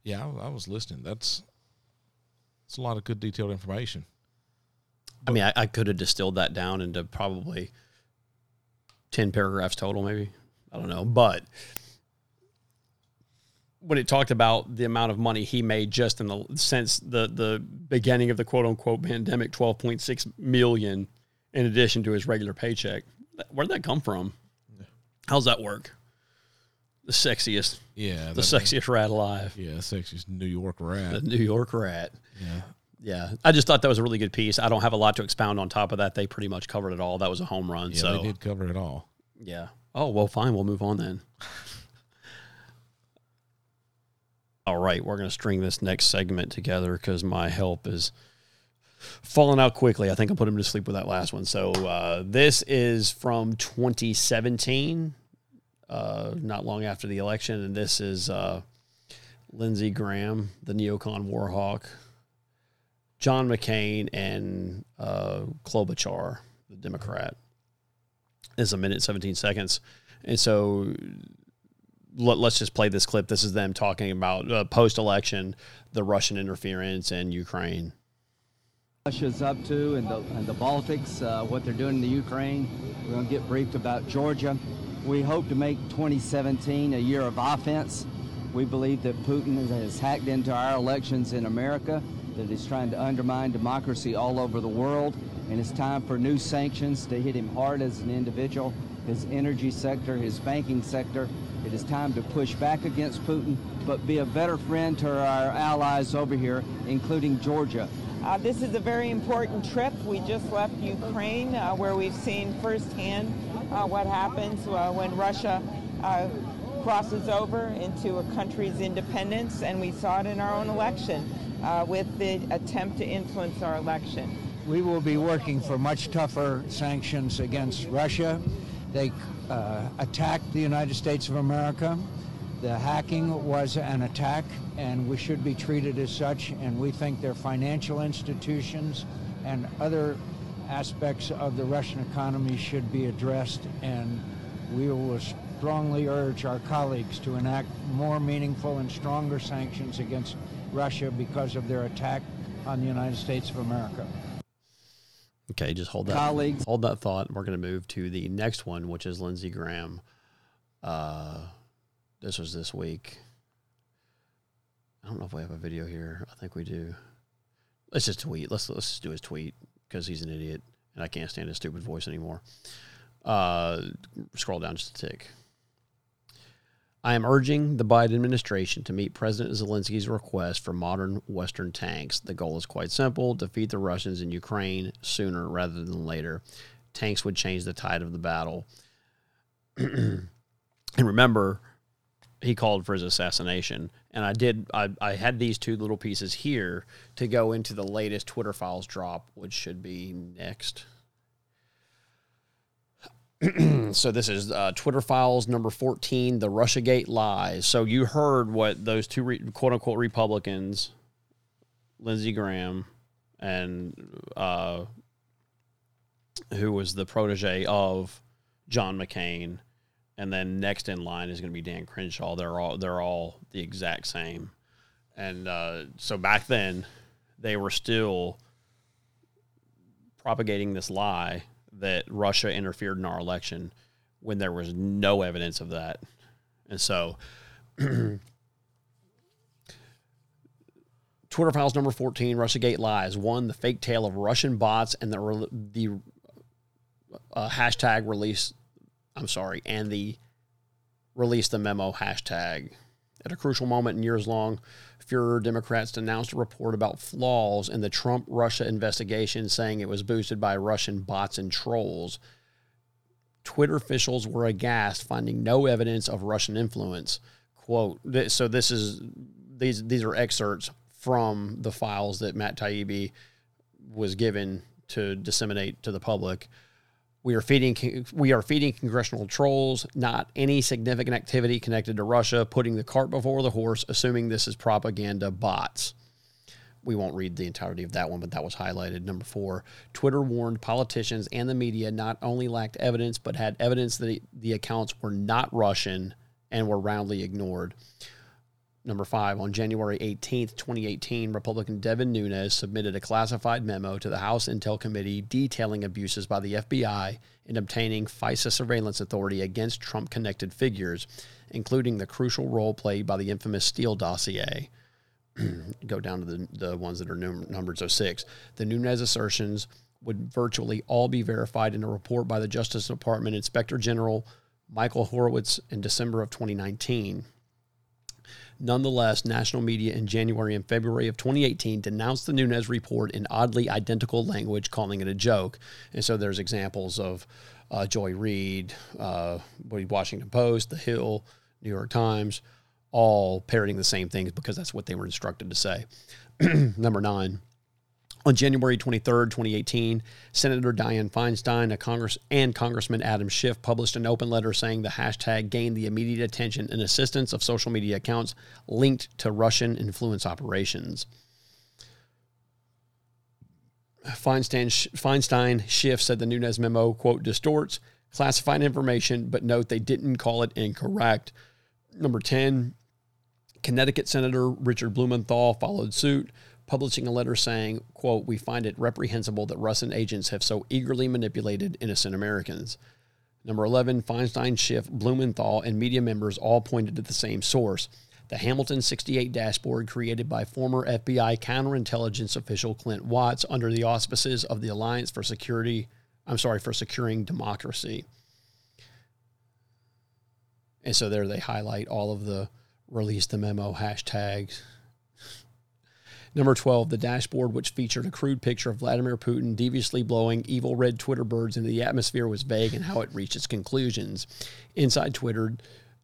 yeah, I, I was listening. That's, that's a lot of good detailed information. I mean, I, I could have distilled that down into probably 10 paragraphs total, maybe. I don't know. But when it talked about the amount of money he made just in the since the the beginning of the quote unquote pandemic, 12.6 million in addition to his regular paycheck. Where'd that come from? How's that work? The sexiest, Yeah, the sexiest rat alive. Yeah, sexiest New York rat. The New York rat. Yeah. Yeah. I just thought that was a really good piece. I don't have a lot to expound on top of that. They pretty much covered it all. That was a home run. Yeah, so they did cover it all. yeah. Oh, well, fine. We'll move on then. <laughs> all right. We're going to string this next segment together because my help is falling out quickly. I think I put him to sleep with that last one. So uh, this is from 2017, uh, not long after the election. And this is uh, Lindsey Graham, the neocon warhawk, John McCain, and uh, Klobuchar, the Democrat. It's a minute, 17 seconds. And so let, us just play this clip. This is them talking about uh, post election, the Russian interference in Ukraine. Russia's up to and the, and the Baltics, uh, what they're doing in the Ukraine. We're going to get briefed about Georgia. We hope to make 2017 a year of offense. We believe that Putin has hacked into our elections in America, that he's trying to undermine democracy all over the world, and it's time for new sanctions to hit him hard as an individual, his energy sector, his banking sector. It is time to push back against Putin, but be a better friend to our allies over here, including Georgia. Uh, this is a very important trip. We just left Ukraine, uh, where we've seen firsthand uh, what happens uh, when Russia uh, crosses over into a country's independence, and we saw it in our own election uh, with the attempt to influence our election. We will be working for much tougher sanctions against Russia. They attacked the United States of America. The hacking was an attack, and we should be treated as such. And we think their financial institutions and other aspects of the Russian economy should be addressed. And we will strongly urge our colleagues to enact more meaningful and stronger sanctions against Russia because of their attack on the United States of America. Okay, just hold that. Colleagues. Hold that thought. We're going to move to the next one, which is Lindsey Graham. Uh, this was this week. I don't know if we have a video here. I think we do. Let's just tweet. Let's let's just do his tweet because he's an idiot and I can't stand his stupid voice anymore. Uh, scroll down just a tick. I am urging the Biden administration to meet President Zelensky's request for modern Western tanks. The goal is quite simple defeat the Russians in Ukraine sooner rather than later. Tanks would change the tide of the battle. <clears throat> and remember, he called for his assassination. And I did, I, I had these two little pieces here to go into the latest Twitter files drop, which should be next. <clears throat> so this is uh, Twitter files number 14, the Russiagate lies. So you heard what those two re- quote unquote Republicans, Lindsey Graham and uh, who was the protege of John McCain, and then next in line is going to be Dan Crenshaw. They're all they're all the exact same, and uh, so back then they were still propagating this lie that Russia interfered in our election when there was no evidence of that. And so <clears throat> Twitter files number 14, Russiagate lies. One, the fake tale of Russian bots and the the uh, hashtag release I'm sorry, and the release the memo hashtag. At a crucial moment in years long, furor Democrats announced a report about flaws in the Trump Russia investigation, saying it was boosted by Russian bots and trolls. Twitter officials were aghast, finding no evidence of Russian influence. Quote, so this is these these are excerpts from the files that Matt Taibbi was given to disseminate to the public. We are feeding we are feeding congressional trolls, not any significant activity connected to Russia, putting the cart before the horse, assuming this is propaganda bots. we won't read the entirety of that one, but that was highlighted. Number four, Twitter warned politicians and the media not only lacked evidence, but had evidence that the accounts were not Russian and were roundly ignored. Number five, on January 18th, 2018, Republican Devin Nunes submitted a classified memo to the House Intel Committee detailing abuses by the FBI in obtaining FISA surveillance authority against Trump connected figures, including the crucial role played by the infamous Steele dossier. <clears throat> Go down to the, the ones that are num- numbered. So, oh six. The Nunes assertions would virtually all be verified in a report by the Justice Department Inspector General Michael Horowitz in December of 2019. Nonetheless, national media in January and February of 2018 denounced the Nunes report in oddly identical language, calling it a joke. And so there's examples of uh, Joy Reid, uh, Washington Post, The Hill, New York Times, all parroting the same things because that's what they were instructed to say. <clears throat> Number nine. On January 23, 2018, Senator Dianne Feinstein Congress, and Congressman Adam Schiff published an open letter saying the hashtag gained the immediate attention and assistance of social media accounts linked to Russian influence operations. Feinstein, Feinstein Schiff said the Nunes memo, quote, distorts classified information, but note they didn't call it incorrect. Number 10, Connecticut Senator Richard Blumenthal followed suit publishing a letter saying, quote, we find it reprehensible that Russian agents have so eagerly manipulated innocent Americans. Number 11, Feinstein, Schiff, Blumenthal, and media members all pointed to the same source. The Hamilton 68 dashboard created by former FBI counterintelligence official Clint Watts under the auspices of the Alliance for Security, I'm sorry, for Securing Democracy. And so there they highlight all of the release the memo hashtags, Number 12, the dashboard, which featured a crude picture of Vladimir Putin deviously blowing evil red Twitter birds into the atmosphere, was vague in how it reached its conclusions. Inside Twitter,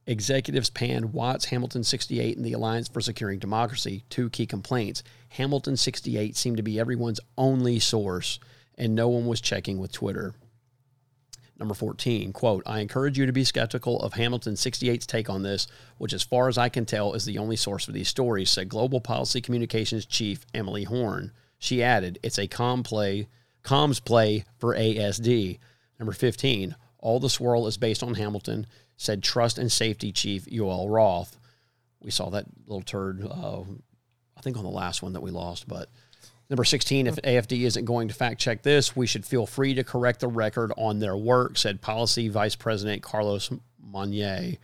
executives panned Watts, Hamilton 68, and the Alliance for Securing Democracy, two key complaints. Hamilton 68 seemed to be everyone's only source, and no one was checking with Twitter. Number 14, quote, I encourage you to be skeptical of Hamilton 68's take on this, which, as far as I can tell, is the only source for these stories, said Global Policy Communications Chief Emily Horne. She added, It's a com play, comms play for ASD. Number 15, all the swirl is based on Hamilton, said Trust and Safety Chief Yoel Roth. We saw that little turd, uh, I think, on the last one that we lost, but Number 16, if ASD isn't going to fact check this, we should feel free to correct the record on their work, said Policy Vice President Carlos Monnier.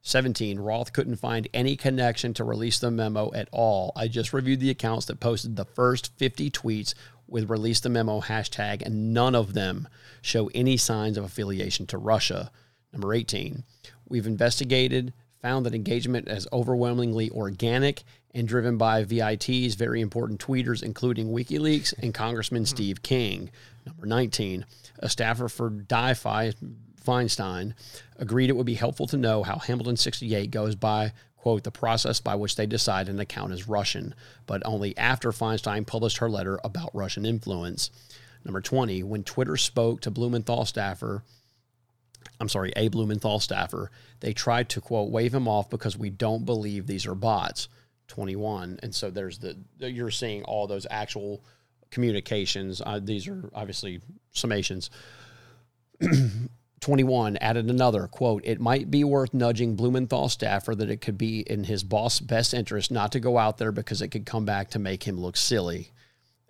17, Roth couldn't find any connection to release the memo at all. I just reviewed the accounts that posted the first 50 tweets with release the memo hashtag, and none of them show any signs of affiliation to Russia. Number 18, we've investigated, found that engagement is overwhelmingly organic and driven by VIT's very important tweeters, including WikiLeaks and Congressman hmm. Steve King. Number 19, a staffer for DiFi, Feinstein, agreed it would be helpful to know how Hamilton 68 goes by, quote, the process by which they decide an account is Russian, but only after Feinstein published her letter about Russian influence. Number 20, when Twitter spoke to Blumenthal staffer, I'm sorry, a Blumenthal staffer, they tried to, quote, wave him off because we don't believe these are bots. 21. And so there's the, you're seeing all those actual communications. Uh, these are obviously summations. <clears throat> 21 added another quote it might be worth nudging blumenthal staffer that it could be in his boss best interest not to go out there because it could come back to make him look silly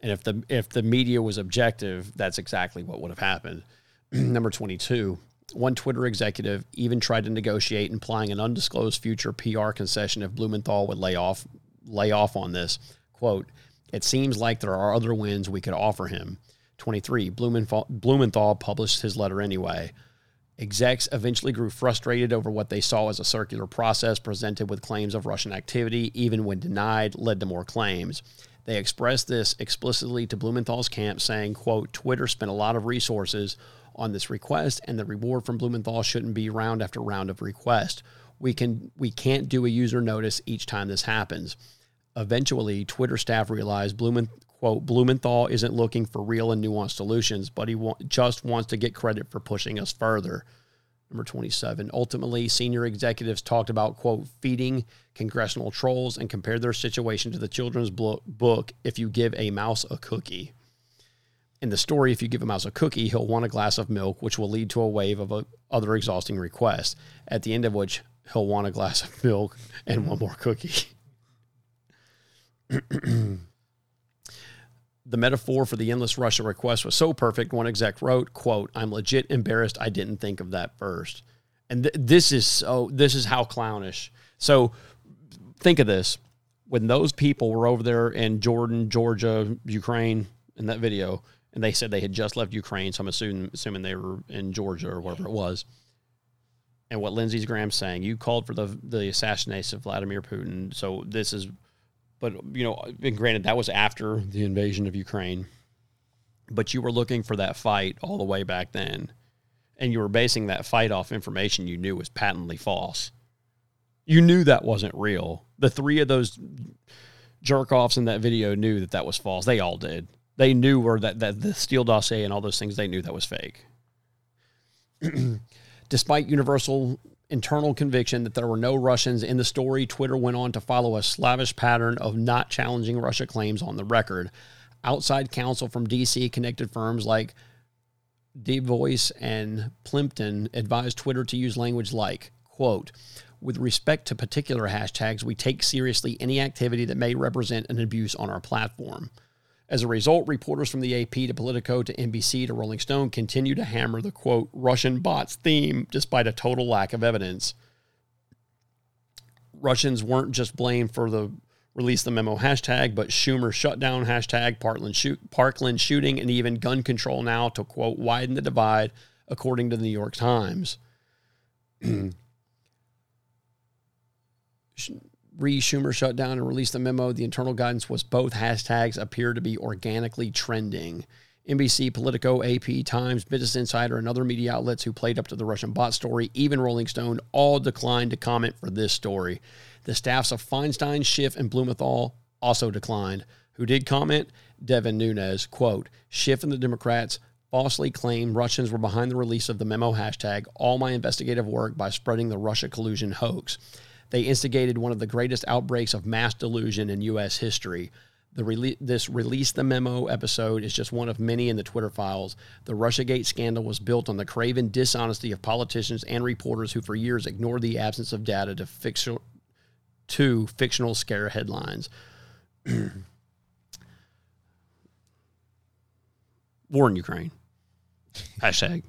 and if the if the media was objective that's exactly what would have happened <clears throat> number 22 one Twitter executive even tried to negotiate, implying an undisclosed future PR concession if Blumenthal would lay off lay off on this. Quote, it seems like there are other wins we could offer him. 23. Blumenthal, Blumenthal published his letter anyway. Execs eventually grew frustrated over what they saw as a circular process presented with claims of Russian activity, even when denied, led to more claims. They expressed this explicitly to Blumenthal's camp, saying, quote, Twitter spent a lot of resources on this request, and the reward from Blumenthal shouldn't be round after round of request. We can we can't do a user notice each time this happens. Eventually, Twitter staff realized Blumen, quote, Blumenthal isn't looking for real and nuanced solutions, but he wa- just wants to get credit for pushing us further. Number 27. Ultimately, senior executives talked about, quote, feeding congressional trolls and compared their situation to the children's book, If You Give a Mouse a Cookie. In the story, if you give a mouse a cookie, he'll want a glass of milk, which will lead to a wave of uh, other exhausting requests, at the end of which he'll want a glass of milk and one more cookie. <clears throat> the metaphor for the endless rush of requests was so perfect. One exec wrote, "quote I'm legit embarrassed. I didn't think of that first. And th- this is so. This is how clownish. So think of this: when those people were over there in Jordan, Georgia, Ukraine, in that video, and they said they had just left Ukraine. So I'm assuming assuming they were in Georgia or wherever it was. And what Lindsey Graham's saying, you called for the the assassination of Vladimir Putin. So this is but you know, and granted, that was after the invasion of Ukraine. But you were looking for that fight all the way back then, and you were basing that fight off information you knew was patently false. You knew that wasn't real. The three of those jerk offs in that video knew that that was false. They all did. They knew or that that the Steele dossier and all those things. They knew that was fake. <clears throat> Despite universal internal conviction that there were no Russians in the story, Twitter went on to follow a slavish pattern of not challenging Russia claims on the record. Outside counsel from DC connected firms like Debevoise and Plimpton advised Twitter to use language like, quote, with respect to particular hashtags, we take seriously any activity that may represent an abuse on our platform. As a result, reporters from the AP to Politico to NBC to Rolling Stone continue to hammer the quote Russian bots theme despite a total lack of evidence. Russians weren't just blamed for the release the memo hashtag, but Schumer shutdown hashtag, Parkland, shoot, Parkland shooting, and even gun control now to quote widen the divide, according to the New York Times. <clears throat> Re Schumer shut down and released the memo. The internal guidance was both hashtags appear to be organically trending. NBC, Politico, AP, Times, Business Insider, and other media outlets who played up to the Russian bot story, even Rolling Stone, all declined to comment for this story. The staffs of Feinstein, Schiff, and Blumenthal also declined. Who did comment? Devin Nunes, quote, Schiff and the Democrats falsely claimed Russians were behind the release of the memo hashtag, all my investigative work by spreading the Russia collusion hoax. They instigated one of the greatest outbreaks of mass delusion in U.S. history. The rele- this release the memo episode is just one of many in the Twitter files. The Russiagate scandal was built on the craven dishonesty of politicians and reporters who, for years, ignored the absence of data to fictional to fictional scare headlines. <clears throat> War in Ukraine. <laughs> Hashtag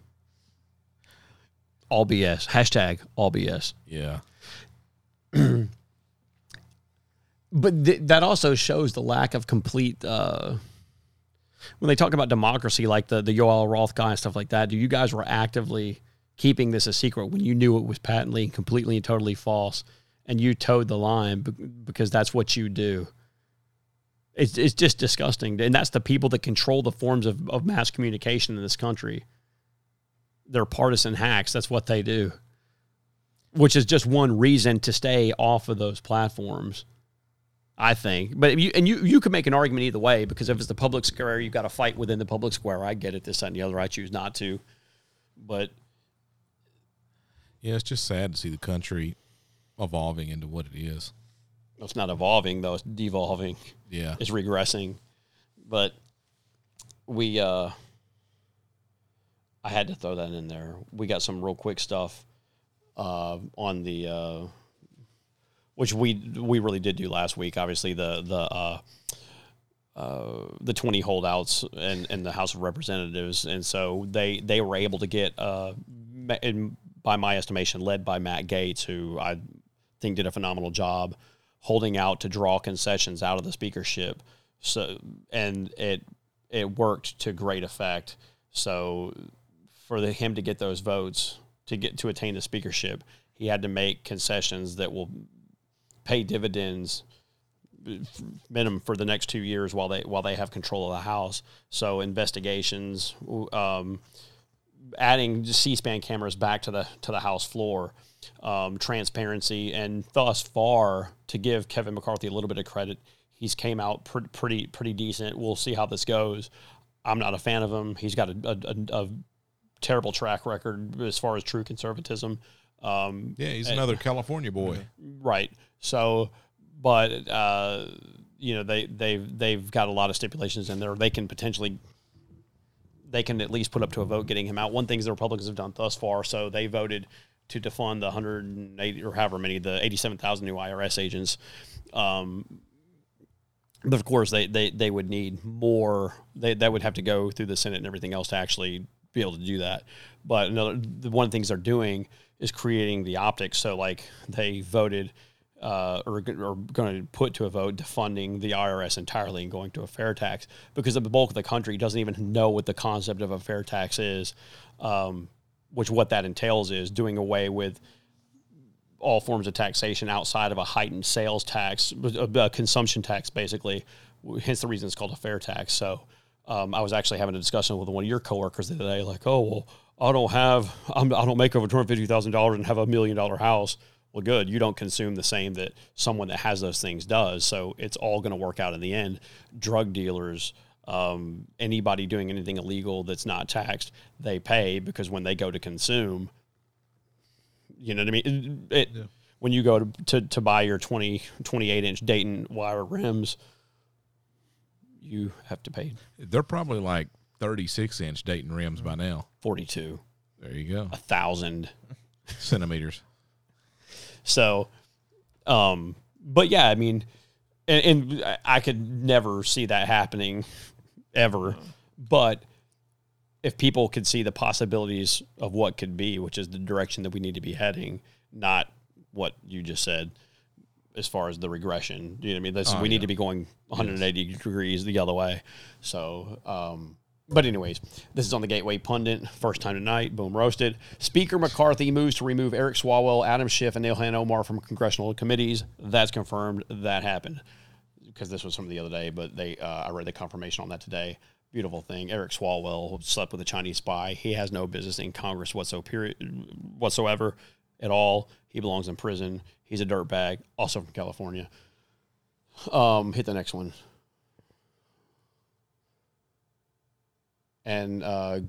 all BS. Hashtag all BS. Yeah. <clears throat> but th- that also shows the lack of complete. Uh, when they talk about democracy, like the the Yoel Roth guy and stuff like that, do you guys were actively keeping this a secret when you knew it was patently completely and totally false, and you toed the line because that's what you do. It's it's just disgusting, and that's the people that control the forms of, of mass communication in this country. They're partisan hacks. That's what they do which is just one reason to stay off of those platforms. I think, but you and you you could make an argument either way because if it's the public square, you've got to fight within the public square. I get it, this that, and the other. I choose not to, but yeah, it's just sad to see the country evolving into what it is. It's not evolving though; it's devolving. Yeah, it's regressing. But we, uh I had to throw that in there. We got some real quick stuff uh, on the uh, which we we really did do last week. Obviously, the the uh, uh, the twenty holdouts and and the House of Representatives, and so they they were able to get, uh, in, by my estimation, led by Matt Gaetz, who I think did a phenomenal job holding out to draw concessions out of the speakership. So and it it worked to great effect. So for the, him to get those votes to get to attain the speakership, he had to make concessions that will pay dividends minimum for the next two years while they while they have control of the House. So investigations, um, adding C-SPAN cameras back to the to the House floor, um, transparency, and thus far to give Kevin McCarthy a little bit of credit, he's came out pretty pretty decent. We'll see how this goes. I'm not a fan of him. He's got a, a, a terrible track record as far as true conservatism. Um, Yeah, he's and- another California boy. right? So, but uh, you know they they've they've got a lot of stipulations in there. They can potentially they can at least put up to a vote getting him out. One thing the Republicans have done thus far, so they voted to defund the 180 or however many the 87,000 new IRS agents. Um, but of course, they, they, they would need more. They that would have to go through the Senate and everything else to actually be able to do that. But another the one of the things they're doing is creating the optics. So like they voted uh, or, or going to put to a vote defunding the IRS entirely and going to a fair tax because the bulk of the country doesn't even know what the concept of a fair tax is, um, which what that entails is doing away with all forms of taxation outside of a heightened sales tax, a consumption tax, basically. Hence the reason it's called a fair tax. So um, I was actually having a discussion with one of your coworkers the other day, like, oh well, I don't have, I'm, I don't make over two hundred fifty thousand dollars and have a million dollar house. Well, good. You don't consume the same that someone that has those things does. So it's all going to work out in the end. Drug dealers, um, anybody doing anything illegal that's not taxed, they pay because when they go to consume, you know what I mean? It, When you go to, to, to buy your 20, 28 inch Dayton wire rims, you have to pay They're probably like 36 inch Dayton rims by now. 42. There you go. a thousand Centimeters. So, um, but yeah, I mean, and, and I- I could never see that happening ever. But if people could see the possibilities of what could be, which is the direction that we need to be heading, not what you just said as far as the regression. You know what I mean? This, Oh, we yeah. need to be going 180 degrees the other way. So, um, but anyways, this is on the Gateway Pundit. First time tonight. Boom roasted. Speaker McCarthy moves to remove Eric Swalwell, Adam Schiff, and Ilhan Omar from congressional committees. That's confirmed. That happened because this was from the other day, but they uh, I read the confirmation on that today. Beautiful thing. Eric Swalwell slept with a Chinese spy. He has no business in Congress whatsoever, period, whatsoever at all. He belongs in prison. He's a dirtbag, also from California. Um, hit the next one. And uh,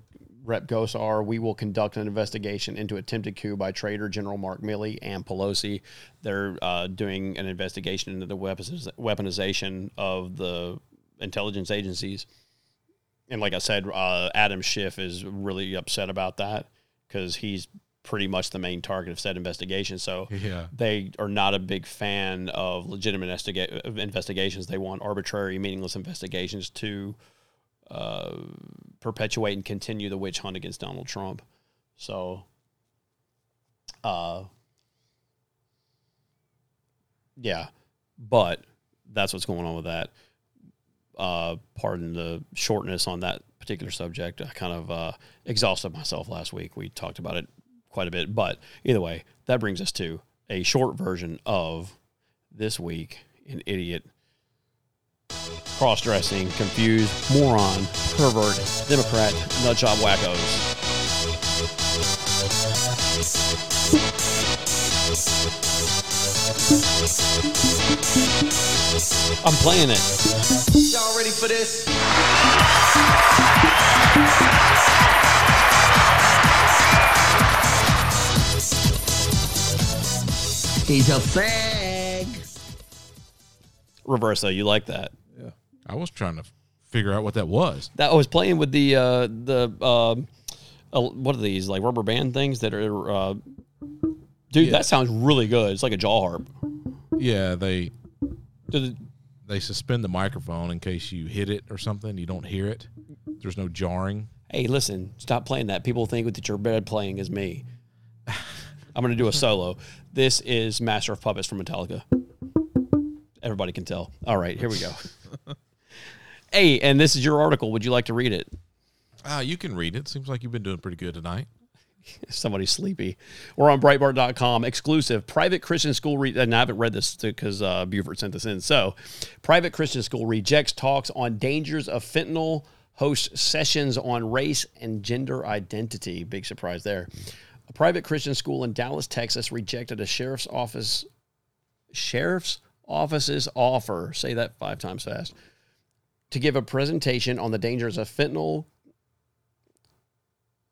Rep Gosar, we will conduct an investigation into attempted coup by Traitor General Mark Milley and Pelosi. They're uh, doing an investigation into the weaponization of the intelligence agencies. And like I said, uh, Adam Schiff is really upset about that because he's pretty much the main target of said investigation. So Yeah. they are not a big fan of legitimate investiga- investigations. They want arbitrary, meaningless investigations to uh, perpetuate and continue the witch hunt against Donald Trump. So, uh, yeah, but that's what's going on with that. Uh, pardon the shortness on that particular subject. I kind of uh, exhausted myself last week. We talked about it quite a bit, but either way, that brings us to a short version of this week in idiot cross-dressing, confused, moron, pervert, Democrat, nutjob wackos. I'm playing it. Y'all ready for this? He's a fag. Reverso, you like that? Yeah. I was trying to figure out what that was. That I was playing with the uh, the um, uh, what are these like rubber band things that are uh, dude? Yeah. That sounds really good. It's like a jaw harp. Yeah, they Did they suspend the microphone in case you hit it or something. You don't hear it. There's no jarring. Hey, listen, stop playing that. People think that you're bad playing is me. I'm going to do a solo. This is Master of Puppets from Metallica. Everybody can tell. All right, here we go. <laughs> hey, and this is your article. Would you like to read it? Ah, you can read it. Seems like you've been doing pretty good tonight. <laughs> Somebody's sleepy. We're on Breitbart.com. Exclusive. Private Christian school. Re- and I haven't read this because uh, Buford sent this in. So, private Christian school rejects talks on dangers of fentanyl, hosts sessions on race and gender identity. Big surprise there. A private Christian school in Dallas, Texas rejected a sheriff's office sheriff's office's offer. Say that five times fast. To give a presentation on the dangers of fentanyl,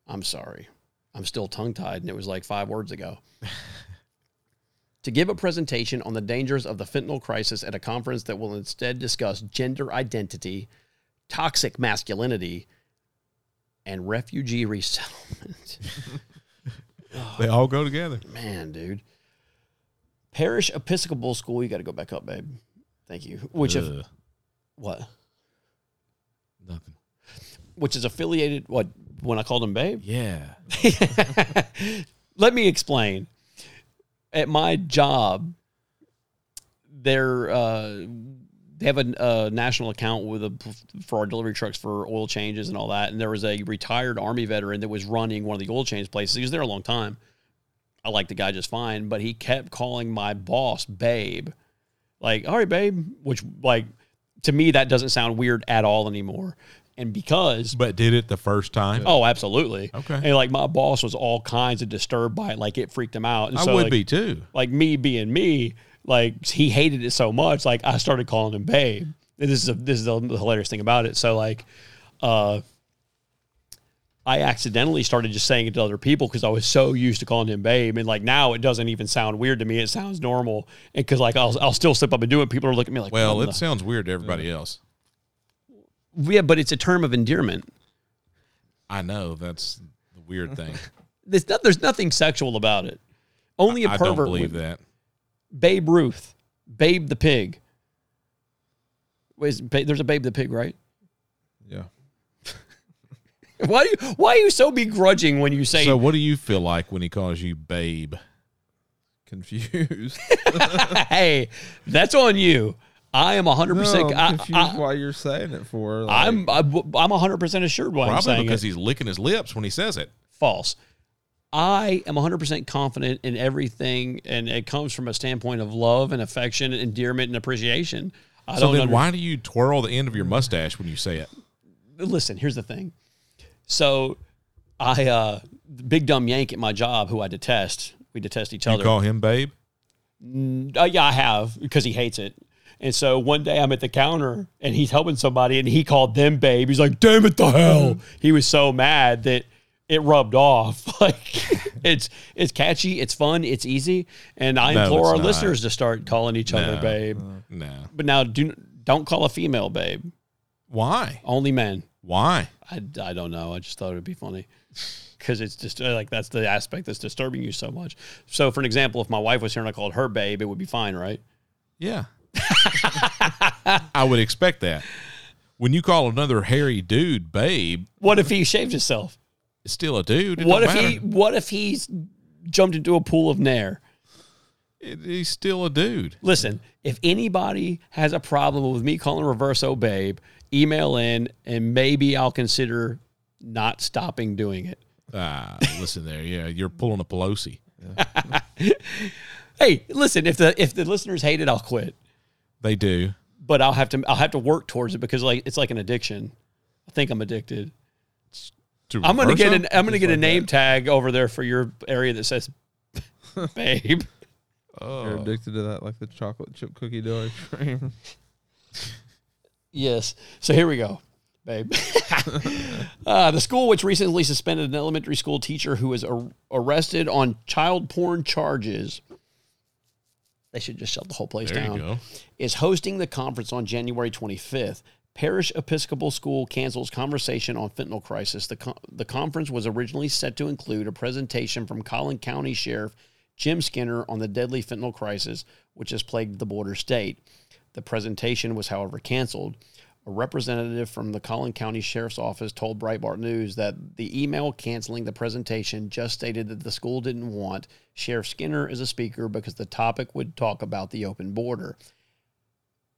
I'm sorry. I'm still tongue tied, and it was like five words ago. <laughs> to give a presentation on the dangers of the fentanyl crisis at a conference that will instead discuss gender identity, toxic masculinity, and refugee resettlement. <laughs> They all go together. Man, dude. Parish Episcopal School, you got to go back up, babe. Thank you. Which if Ugh. what? Nothing. Which is affiliated what when I called him babe? Yeah. <laughs> Let me explain. At my job, they're uh, they have a, a national account with a for our delivery trucks for oil changes and all that. And there was a retired army veteran that was running one of the oil change places. He was there a long time. I like the guy just fine, but he kept calling my boss babe. Like, all right, babe, which like to me that doesn't sound weird at all anymore. And because But did it the first time? Oh, absolutely. Okay. And like my boss was all kinds of disturbed by it. Like it freaked him out. And I so, would like- be too. Like me being me, like he hated it so much. Like I started calling him babe. And this is a, this is the hilarious thing about it. So like, uh, I accidentally started just saying it to other people because I was so used to calling him babe, and like now it doesn't even sound weird to me. It sounds normal, and because like I'll I'll still slip up and do it. People are looking at me like, Well, it the-" sounds weird to everybody else. yeah, but it's a term of endearment. I know that's the weird thing. <laughs> There's, not, there's nothing sexual about it. Only a I pervert don't believe would- that. Babe Ruth, Babe the pig. Wait, there's a Babe the pig, right? Yeah. <laughs> Why do you, why are you so begrudging when you say So, what do you feel like when he calls you babe? Confused. <laughs> hey, that's on you. I am 100% No, I- I'm confused I- why you're saying it for. like- I'm I'm 100% assured why I'm Probably saying because it. he's licking his lips when he says it. false. I am 100% confident in everything, and it comes from a standpoint of love and affection, and endearment, and appreciation. I so then, under- why do you twirl the end of your mustache when you say it? listen, here's the thing. So I uh big dumb yank at my job who I detest. We detest each You other. You call him babe? Mm, uh, yeah, I have because he hates it. And so one day I'm at the counter and he's helping somebody and he called them babe. He's like, "Damn it, the hell!" He was so mad that it rubbed off. <laughs> like it's it's catchy, it's fun, it's easy, and I No, implore our not. listeners to start calling each other babe. No. But now do don't call a female babe. Why? Only men. Why? I, I don't know. I just thought it would be funny because it's just uh, like that's the aspect that's disturbing you so much. So, for an example, if my wife was here and I called her babe, it would be fine, right? Yeah. <laughs> I would expect that. When you call another hairy dude babe, What if he shaved himself? It's still a dude. It what if don't he. What if he's jumped into a pool of nair? It- he's still a dude. Listen, if anybody has a problem with me calling Reverso babe, email in and maybe I'll consider not stopping doing it. Ah, listen there. Yeah, you're pulling a Pelosi. <laughs> Hey, listen, if the if the listeners hate it, I'll quit. They do. But I'll have to I'll have to work towards it because like it's like an addiction. I think I'm addicted. To I'm gonna get an I'm gonna Just get a name that. tag over there for your area that says <laughs> babe. Oh. You're addicted to that, like the chocolate chip cookie dough ice cream. Yes. So here we go, babe. <laughs> uh, the school, which recently suspended an elementary school teacher who was ar- arrested on child porn charges, they should just shut the whole place There you down, go. is hosting the conference on January 25th. Parish Episcopal School cancels conversation on fentanyl crisis. The, con- the conference was originally set to include a presentation from Collin County Sheriff Jim Skinner on the deadly fentanyl crisis, which has plagued the border state. The presentation was, however, canceled. A representative from the Collin County Sheriff's Office told Breitbart News that the email canceling the presentation just stated that the school didn't want Sheriff Skinner as a speaker because the topic would talk about the open border.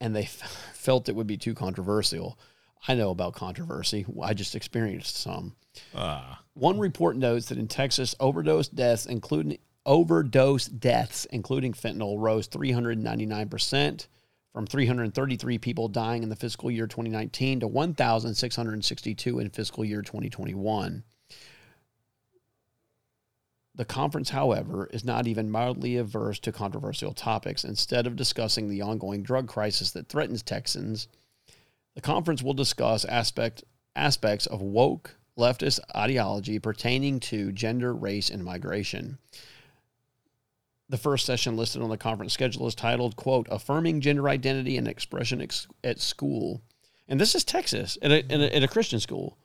And they f- felt it would be too controversial. I know about controversy. I just experienced some. Ah. One report notes that in Texas, overdose deaths, including overdose deaths, including fentanyl, rose 399% from 333 people dying in the fiscal year 2019 to 1,662 in fiscal year 2021. The conference, however, is not even mildly averse to controversial topics. Instead of discussing the ongoing drug crisis that threatens Texans, the conference will discuss aspect, aspects of woke leftist ideology pertaining to gender, race, and migration. The first session listed on the conference schedule is titled, quote, Affirming Gender Identity and Expression Ex- at School. And this is Texas, at a, at a, at a Christian school.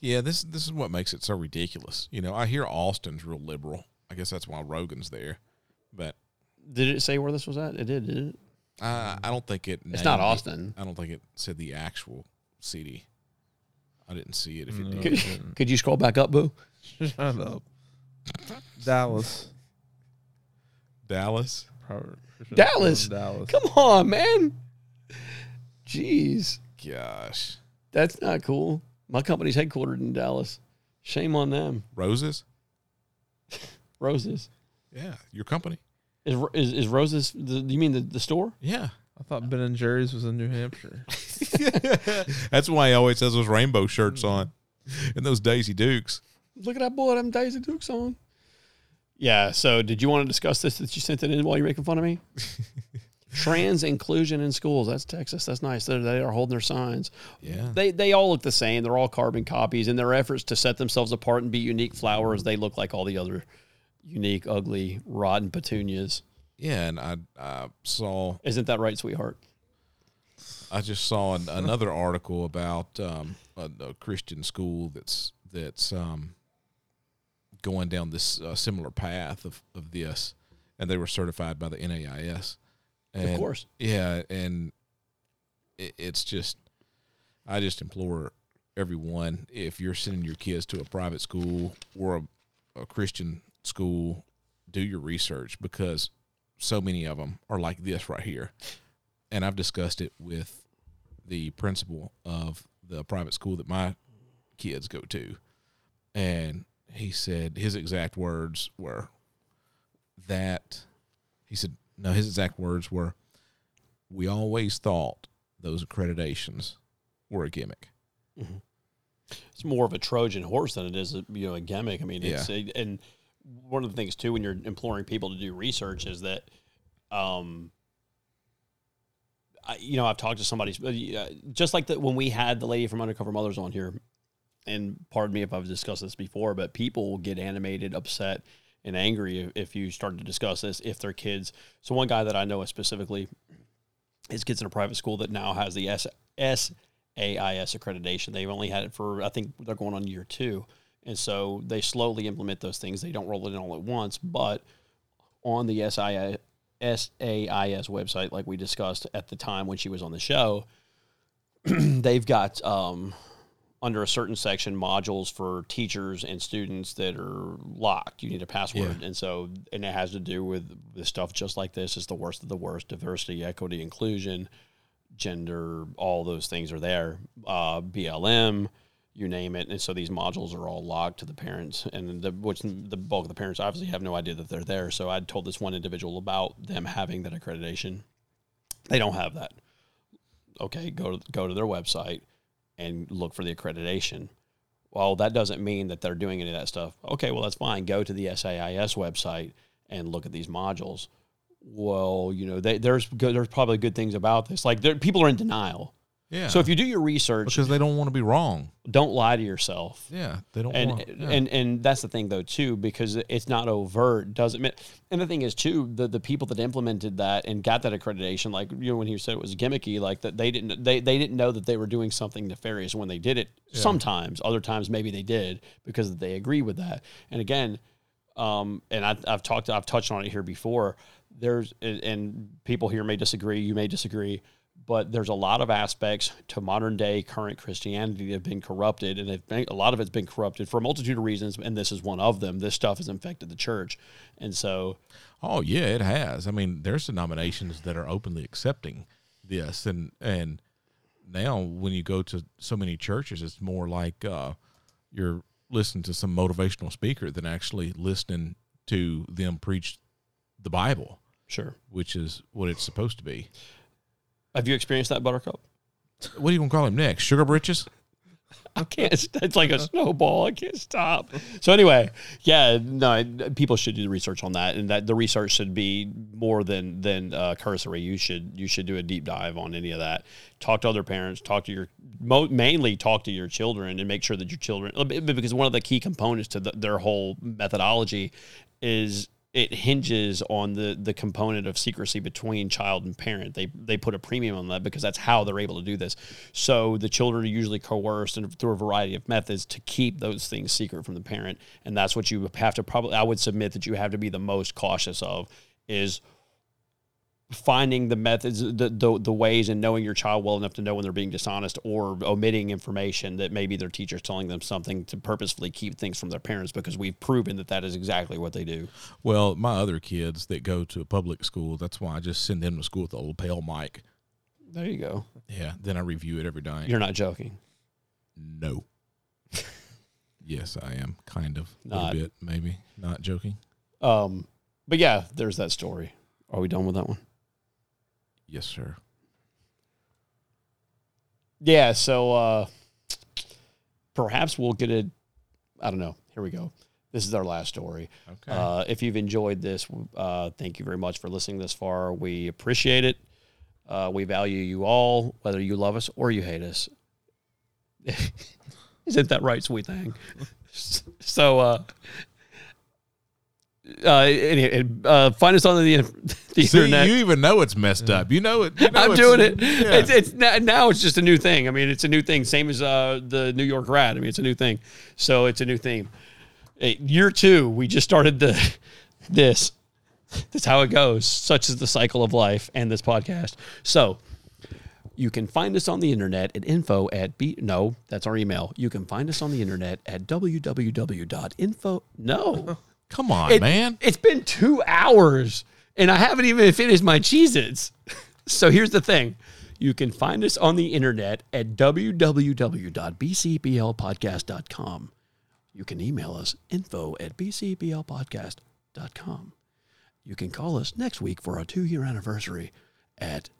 Yeah, this this is what makes it so ridiculous. You know, I hear Austin's real liberal. I guess that's why Rogan's there. But Did it say where this was at? It did, did it? uh, I don't think it. It's not named it. Austin. I don't think it said the actual city. I didn't see it. If it No, did, Could, it could you scroll back up, Boo? Shut up. Dallas. Dallas. Dallas. Dallas. Come on, man. Jeez. Gosh, That's not cool. My company's headquartered in Dallas. Shame on them. roses. <laughs> Roses. Yeah, your company. Is is, is Roses? The, you mean the, the store? Yeah, I thought Ben and Jerry's was in New Hampshire. <laughs> <laughs> that's why he always has those rainbow shirts on, and those Daisy Dukes. Look at that boy, them Daisy Dukes on. Yeah. So, did you want to discuss this? That you sent it in while you're making fun of me? Trans inclusion in schools. That's Texas. That's nice. They're, they are holding their signs. Yeah. They they all look the same. They're all carbon copies. In their efforts to set themselves apart and be unique flowers, they look like all the other unique, ugly, rotten petunias. Yeah, and I I saw Isn't that right, sweetheart? I just saw an, another article about um, a, a Christian school that's that's um, going down this uh, similar path of, of this, and they were certified by the NAIS. And, course. yeah, and it, it's just I just implore everyone if you're sending your kids to a private school or a, a Christian school, do your research because so many of them are like this right here and I've discussed it with the principal of the private school that my kids go to, and he said his exact words were that he said no his exact words were we always thought those accreditations were a gimmick. It's more of a Trojan horse than it is, a, you know, a gimmick. I mean, it's and one of the things too when you're imploring people to do research is that, um, I, you know, I've talked to somebody uh, just like that when we had the lady from Undercover Mothers on here, and pardon me if I've discussed this before, but people will get animated, upset, and angry if, if you start to discuss this if their kids. So one guy that I know specifically, his kids in a private school that now has the S S accreditation. They've only had it for I think they're going on year two, and so they slowly implement those things. They don't roll it in all at once, but on the SIS, SAIS website, like we discussed at the time when she was on the show, <clears throat> they've got um, under a certain section modules for teachers and students that are locked. You need a password, Yeah. and so and it has to do with the stuff just like this. Is the worst of the worst: diversity, equity, inclusion, gender. All those things are there. Uh, BLM. You name it, and so these modules are all logged to the parents, and the which the bulk of the parents obviously have no idea that they're there. So I told this one individual about them having that accreditation. They don't have that okay, go to, go to their website and look for the accreditation. Well, that doesn't mean that they're doing any of that stuff. Okay, well that's fine. Go to the SAIS website and look at these modules. Well, you know, they, there's there's probably good things about this. Like people are in denial. Yeah. So if you do your research, because they don't want to be wrong. don't lie to yourself. Yeah, they don't And want. yeah. and and that's the thing though too because it's not overt doesn't mean. And the thing is too the the people that implemented that and got that accreditation like you know when he said it was gimmicky like that they didn't they they didn't know that they were doing something nefarious when they did it. Yeah. Sometimes other times maybe they did because they agree with that. And again, um, and I, I've talked I've touched on it here before. There's and- and people here may disagree. You may disagree but there's a lot of aspects to modern day current Christianity that have been corrupted, and they've been, a lot of it's been corrupted for a multitude of reasons, and this is one of them. This stuff has infected the church, and so Oh yeah, it has. I mean, there's denominations that are openly accepting this, and and now when you go to so many churches, it's more like uh, you're listening to some motivational speaker than actually listening to them preach the Bible. Sure, which is what it's supposed to be. Have you experienced that, Buttercup? What are you gonna call him next? Sugar britches? I can't. It's like a snowball. I can't stop. So anyway, yeah, no, people should do the research on that, and that the research should be more than than uh, cursory. You should you should do a deep dive on any of that. Talk to other parents. Talk to your mo- mainly talk to your children and make sure that your children because one of the key components to the, their whole methodology is it hinges on the the component of secrecy between child and parent. They they put a premium on that because that's how they're able to do this. So the children are usually coerced and through a variety of methods to keep those things secret from the parent, and that's what you have to probably. I would submit that you have to be the most cautious of is finding the methods the, the the ways and knowing your child well enough to know when they're being dishonest or omitting information that maybe their teacher's telling them something to purposefully keep things from their parents because we've proven that that is exactly what they do Well, my other kids that go to a public school, that's why I just send them to school with a little pale mic. there you go Yeah, then I review it every night. you're not joking No. <laughs> yes, I am kind of a little bit, maybe not joking. um but yeah there's that story are we done with that one Yes, sir. yeah so uh perhaps we'll get a i don't know. Here we go. This is our last story. Okay. uh, if you've enjoyed this uh, thank you very much for listening this far. We appreciate it. Uh, we value you all whether you love us or you hate us. <laughs> Isn't that right sweet thing? <laughs> So uh uh, anyway, uh, find us on the, <laughs> the See, internet. you even know it's messed up. You know it. You know I'm doing it. yeah. It's, it's now, now it's just a new thing. I mean, it's a new thing, same as uh, the New York Rat. I mean, it's a new thing, so it's a new theme. Hey, year two, we just started the <laughs> this. That's how it goes. Such is the cycle of life and this podcast. So you can find us on the internet at info at b no, that's our email. You can find us on the internet at www.info no. <laughs> Come on, It- man. It's been two hours and I haven't even finished my Cheez Its. <laughs> So here's the thing. You can find us on the internet at www.bcblpodcast.com. You can email us info at bcblpodcast.com. You can call us next week for our two year anniversary at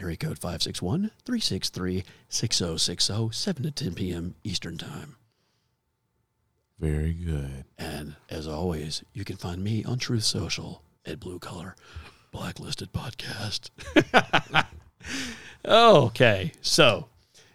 area code 561 363 6060, 7 to 10 p.m. Eastern Time. Very good. And as always, you can find me on Truth Social at Blue Collar Blacklisted Podcast. <laughs> okay, so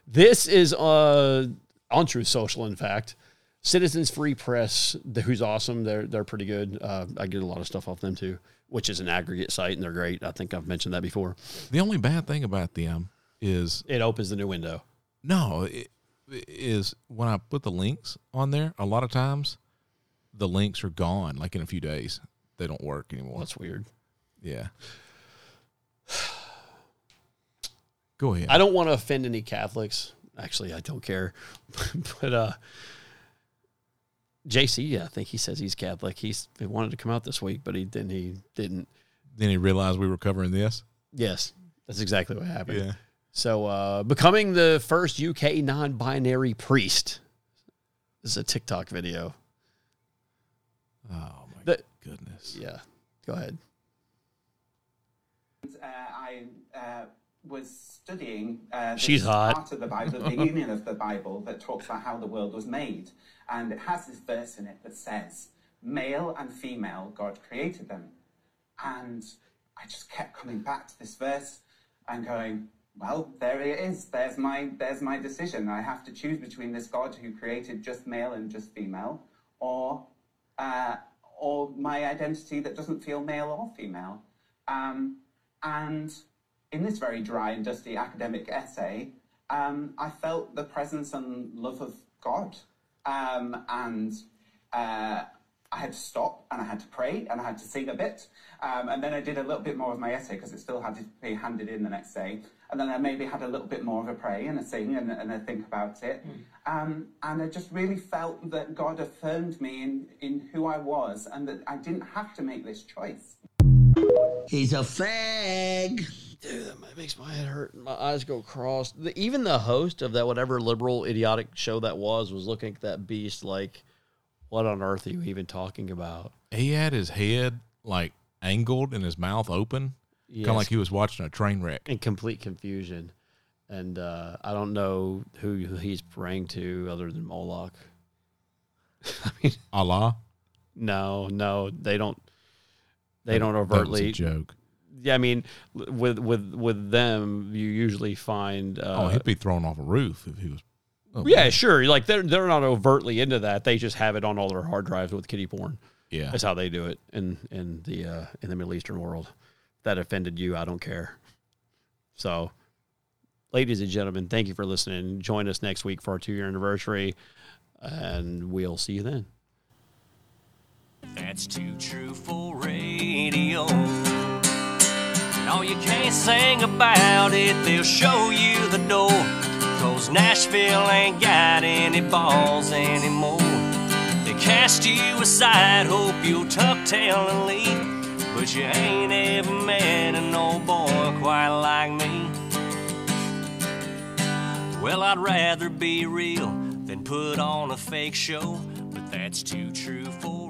this is uh, on Truth Social. In fact, Citizens Free Press, the- who's awesome. They're they're pretty good. Uh, I get a lot of stuff off them too, which is an aggregate site, and they're great. I think I've mentioned that before. The only bad thing about them is It opens the new window. no, it, is when I put the links on there. A lot of times, the links are gone. Like in a few days, they don't work anymore. That's weird. Yeah. <sighs> Go ahead. I don't want to offend any Catholics. Actually, I don't care. <laughs> but uh JC, I think he says he's Catholic. He's he wanted to come out this week, but he then he didn't. Then he realized we were covering this. Yes, that's exactly what happened. Yeah. So uh becoming the first UK non-binary priest. This is a TikTok video. Oh my The- goodness. Yeah. Go ahead. Uh, I uh, was studying uh, She's hot. part of the Bible, the <laughs> union of the Bible, that talks about how the world was made. And it has this verse in it that says, male and female, God created them. And I just kept coming back to this verse and going, well, there it is. There's my, there's my decision. I have to choose between this God who created just male and just female, or, uh, or my identity that doesn't feel male or female. Um, and in this very dry and dusty academic essay, um, I felt the presence and love of God. Um, and uh, I had to stop and I had to pray and I had to sing a bit. Um, and then I did a little bit more of my essay because it still had to be handed in the next day. And then I maybe had a little bit more of a pray and a sing and, and a think about it. Um, and I just really felt that God affirmed me in, in who I was and that I didn't have to make this choice. He's a fag. Dude, that makes my head hurt. and My eyes go cross. The, even the host of that whatever liberal idiotic show that was was looking at that beast like, what on earth are you even talking about? He had his head like angled and his mouth open, kind Yes. of like he was watching a train wreck. In complete confusion. and uh, I don't know who he's praying to other than Moloch. <laughs> I mean, Allah. No, no, they don't. They don't that was a overtly joke. Yeah, I mean, with with with them, you usually find. Uh, oh, he'd be thrown off a roof if he was. oh, yeah, sure. Like they're they're not overtly into that. They just have it on all their hard drives with kitty porn. Yeah. that's how they do it in in the uh, in the Middle Eastern world. That offended you, I don't care. So, ladies and gentlemen, thank you for listening. Join us next week for our two year anniversary, and we'll see you then. That's too true for radio. No, you can't sing about it, they'll show you the door. Cause Nashville ain't got any balls anymore. They cast you aside, hope you'll tuck tail and leave. But you ain't ever met an old boy quite like me. Well, I'd rather be real than put on a fake show, but that's too true for